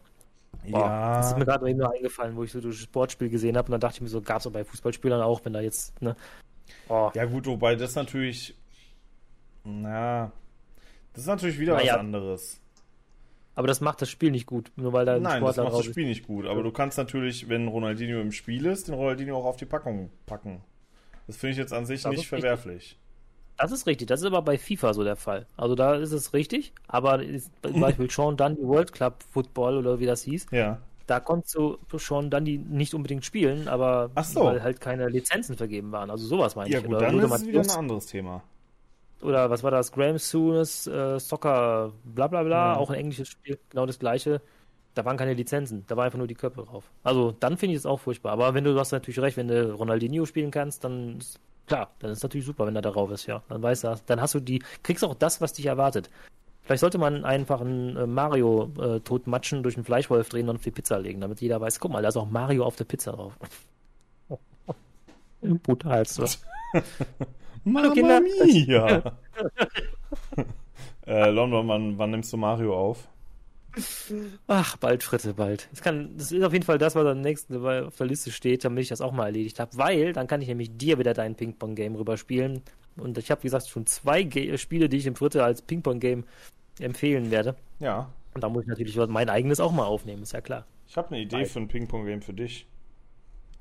Ja. Das ist mir gerade eben nur eingefallen, wo ich so das Sportspiel gesehen habe und dann dachte ich mir so, gab es auch bei Fußballspielern auch, wenn da jetzt, ne? Oh. Ja gut, wobei das natürlich, na, das ist natürlich wieder naja. was anderes. Aber das macht das Spiel nicht gut, nur weil da ein Nein, Sportler das macht das Spiel nicht gut. Aber du kannst natürlich, wenn Ronaldinho im Spiel ist, den Ronaldinho auch auf die Packung packen. Das finde ich jetzt an sich das nicht verwerflich. Richtig. Das ist richtig. Das ist aber bei FIFA so der Fall. Also da ist es richtig. Aber zum Beispiel Sean Dundee World Club Football oder wie das hieß. Ja. Da konntest du Sean Dundee nicht unbedingt spielen, aber so. weil halt keine Lizenzen vergeben waren. Also sowas meine ja, ich. Gut, oder dann ist es wieder ein anderes Thema. Oder was war das? Graham Sooners äh, Soccer, bla bla bla, ja. auch ein englisches Spiel, genau das gleiche. Da waren keine Lizenzen, da war einfach nur die Köpfe drauf. Also dann finde ich es auch furchtbar. Aber wenn du, du hast natürlich recht, wenn du Ronaldinho spielen kannst, dann Klar, dann ist natürlich super, wenn er darauf ist, ja. Dann weißt du, dann hast du die, kriegst auch das, was dich erwartet. Vielleicht sollte man einfach einen äh, Mario äh, totmatschen, durch einen Fleischwolf drehen und auf die Pizza legen, damit jeder weiß, guck mal, da ist auch Mario auf der Pizza drauf. Brutalste. Mamma Kinder. mia! äh, London, wann, wann nimmst du Mario auf? Ach, bald, Fritte, bald. Das, kann, das ist auf jeden Fall das, was am nächsten auf der Liste steht, damit ich das auch mal erledigt habe. Weil dann kann ich nämlich dir wieder dein Ping-Pong-Game rüberspielen. Und ich habe, wie gesagt, schon zwei Ge Spiele, die ich im Fritte als Ping-Pong-Game empfehlen werde. Ja. Und da muss ich natürlich mein eigenes auch mal aufnehmen, ist ja klar. Ich habe eine Idee Bald. für ein Ping-Pong-Game für dich.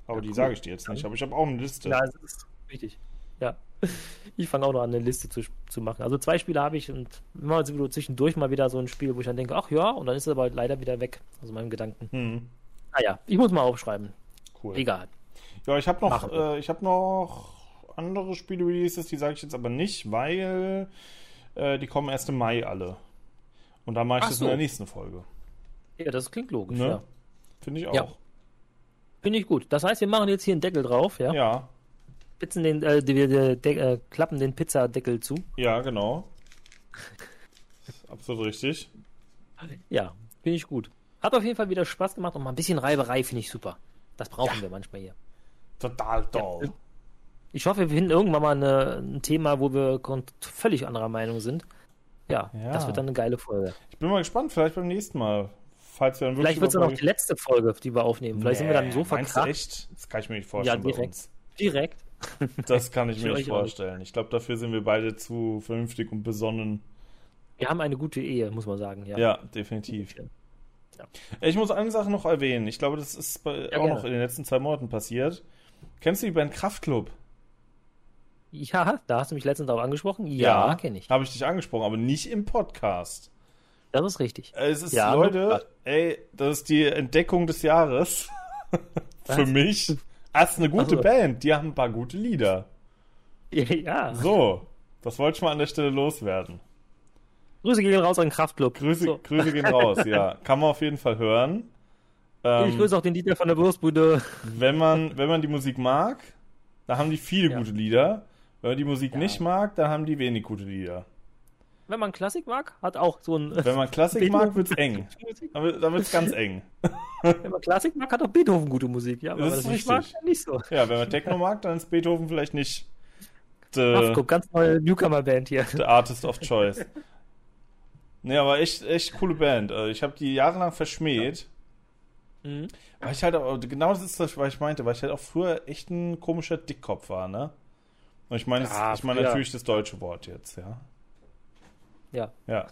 Aber ja, die cool. sage ich dir jetzt nicht. Aber ich habe auch eine Liste. Ja, das ist wichtig. Ja. Ich fange auch noch an, eine Liste zu, zu machen. Also zwei Spiele habe ich und immer so zwischendurch mal wieder so ein Spiel, wo ich dann denke, ach ja, und dann ist es aber leider wieder weg aus meinem Gedanken. Hm. Ah ich muss mal aufschreiben. Cool. Egal. Ja, ich habe noch, äh, ich habe noch andere Spiele-Releases, die sage ich jetzt aber nicht, weil äh, die kommen erst im Mai alle. Und da mache ich ach das so. in der nächsten Folge. Ja, das klingt logisch, ne? ja. Finde ich auch. Ja. Finde ich gut. Das heißt, wir machen jetzt hier einen Deckel drauf, ja? Ja. Pitzen den, äh, wir äh, klappen den Pizzadeckel zu. Ja, genau. Absolut richtig. Ja, finde ich gut. Hat auf jeden Fall wieder Spaß gemacht und mal ein bisschen Reiberei finde ich super. Das brauchen ja. wir manchmal hier. Total toll. Ja. Ich hoffe, wir finden irgendwann mal eine, ein Thema, wo wir völlig anderer Meinung sind. Ja, ja, das wird dann eine geile Folge. Ich bin mal gespannt, vielleicht beim nächsten Mal. Falls wir dann vielleicht wird es dann auch die letzte Folge, die wir aufnehmen. Vielleicht nee, sind wir dann so verkracht. echt? Das kann ich mir nicht vorstellen. Ja, direkt. Direkt. Das kann ich, ich mir nicht vorstellen. Ich glaube, dafür sind wir beide zu vernünftig und besonnen. Wir haben eine gute Ehe, muss man sagen. Ja, ja definitiv. Ja. Ich muss eine Sache noch erwähnen. Ich glaube, das ist bei, ja, auch gerne. noch in den letzten zwei Monaten passiert. Kennst du die Band Kraftklub? Ja, da hast du mich letztens auch angesprochen. Ja, ja kenne ich. Habe ich dich angesprochen, aber nicht im Podcast. Das ist richtig. Es ist, ja, Leute, ey, das ist die Entdeckung des Jahres. Für mich. Das ist eine gute also. Band. Die haben ein paar gute Lieder. Ja. So, das wollte ich mal an der Stelle loswerden. Grüße gehen raus an den Kraftclub. Grüße, so. Grüße gehen raus, ja. Kann man auf jeden Fall hören. Ähm, ich grüße auch den Dieter von der Wurstbude. Wenn man, wenn man die Musik mag, da haben die viele ja. gute Lieder. Wenn man die Musik ja. nicht mag, dann haben die wenig gute Lieder. Wenn man Klassik mag, hat auch so ein. Wenn man Klassik mag, wird's eng. Dann, dann wird's ganz eng. wenn man Klassik mag, hat auch Beethoven gute Musik. Ja, das ist richtig. Mag, nicht so. Ja, wenn man Techno mag, dann ist Beethoven vielleicht nicht. Ach, guck, ganz neue Newcomer-Band hier. The Artist of Choice. nee, aber echt, echt coole Band. Also, ich habe die jahrelang verschmäht. Ja. Mhm. Weil ich halt auch, genau das ist das, was ich meinte, weil ich halt auch früher echt ein komischer Dickkopf war, ne? Und ich meine, ja, ich meine natürlich das deutsche Wort jetzt, ja. Ja. Ja.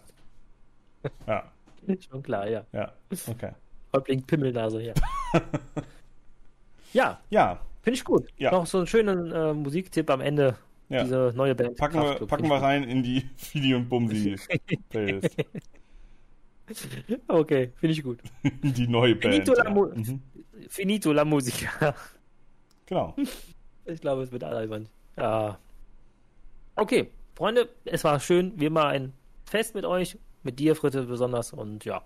Ja. Schon klar, ja. Ja, okay. Häuptling Pimmelnase, ja. ja. Ja. Finde ich gut. Ja. Noch so einen schönen äh, Musiktipp am Ende. Ja. Diese neue Band. Packen wir, packen wir rein in die Fili und Bumsi Playlist. okay, finde ich gut. die neue Band. Finito, ja. la, Mu mhm. Finito la Musica. Genau. Ich glaube, es wird albern. Ja. Okay, Freunde, es war schön, wie immer ein Fest mit euch, mit dir, Fritte, besonders. Und ja,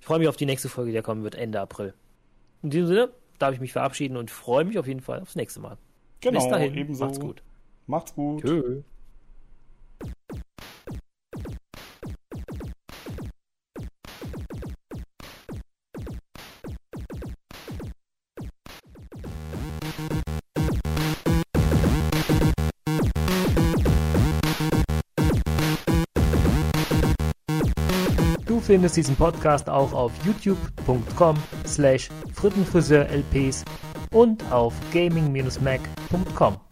ich freue mich auf die nächste Folge, die kommen wird Ende April. In diesem Sinne darf ich mich verabschieden und freue mich auf jeden Fall aufs nächste Mal. Genau, Bis dahin, ebenso. Macht's gut. Macht's gut. Tschö. Findest diesen Podcast auch auf youtube.com slash frittenfriseurlps und auf gaming-mac.com.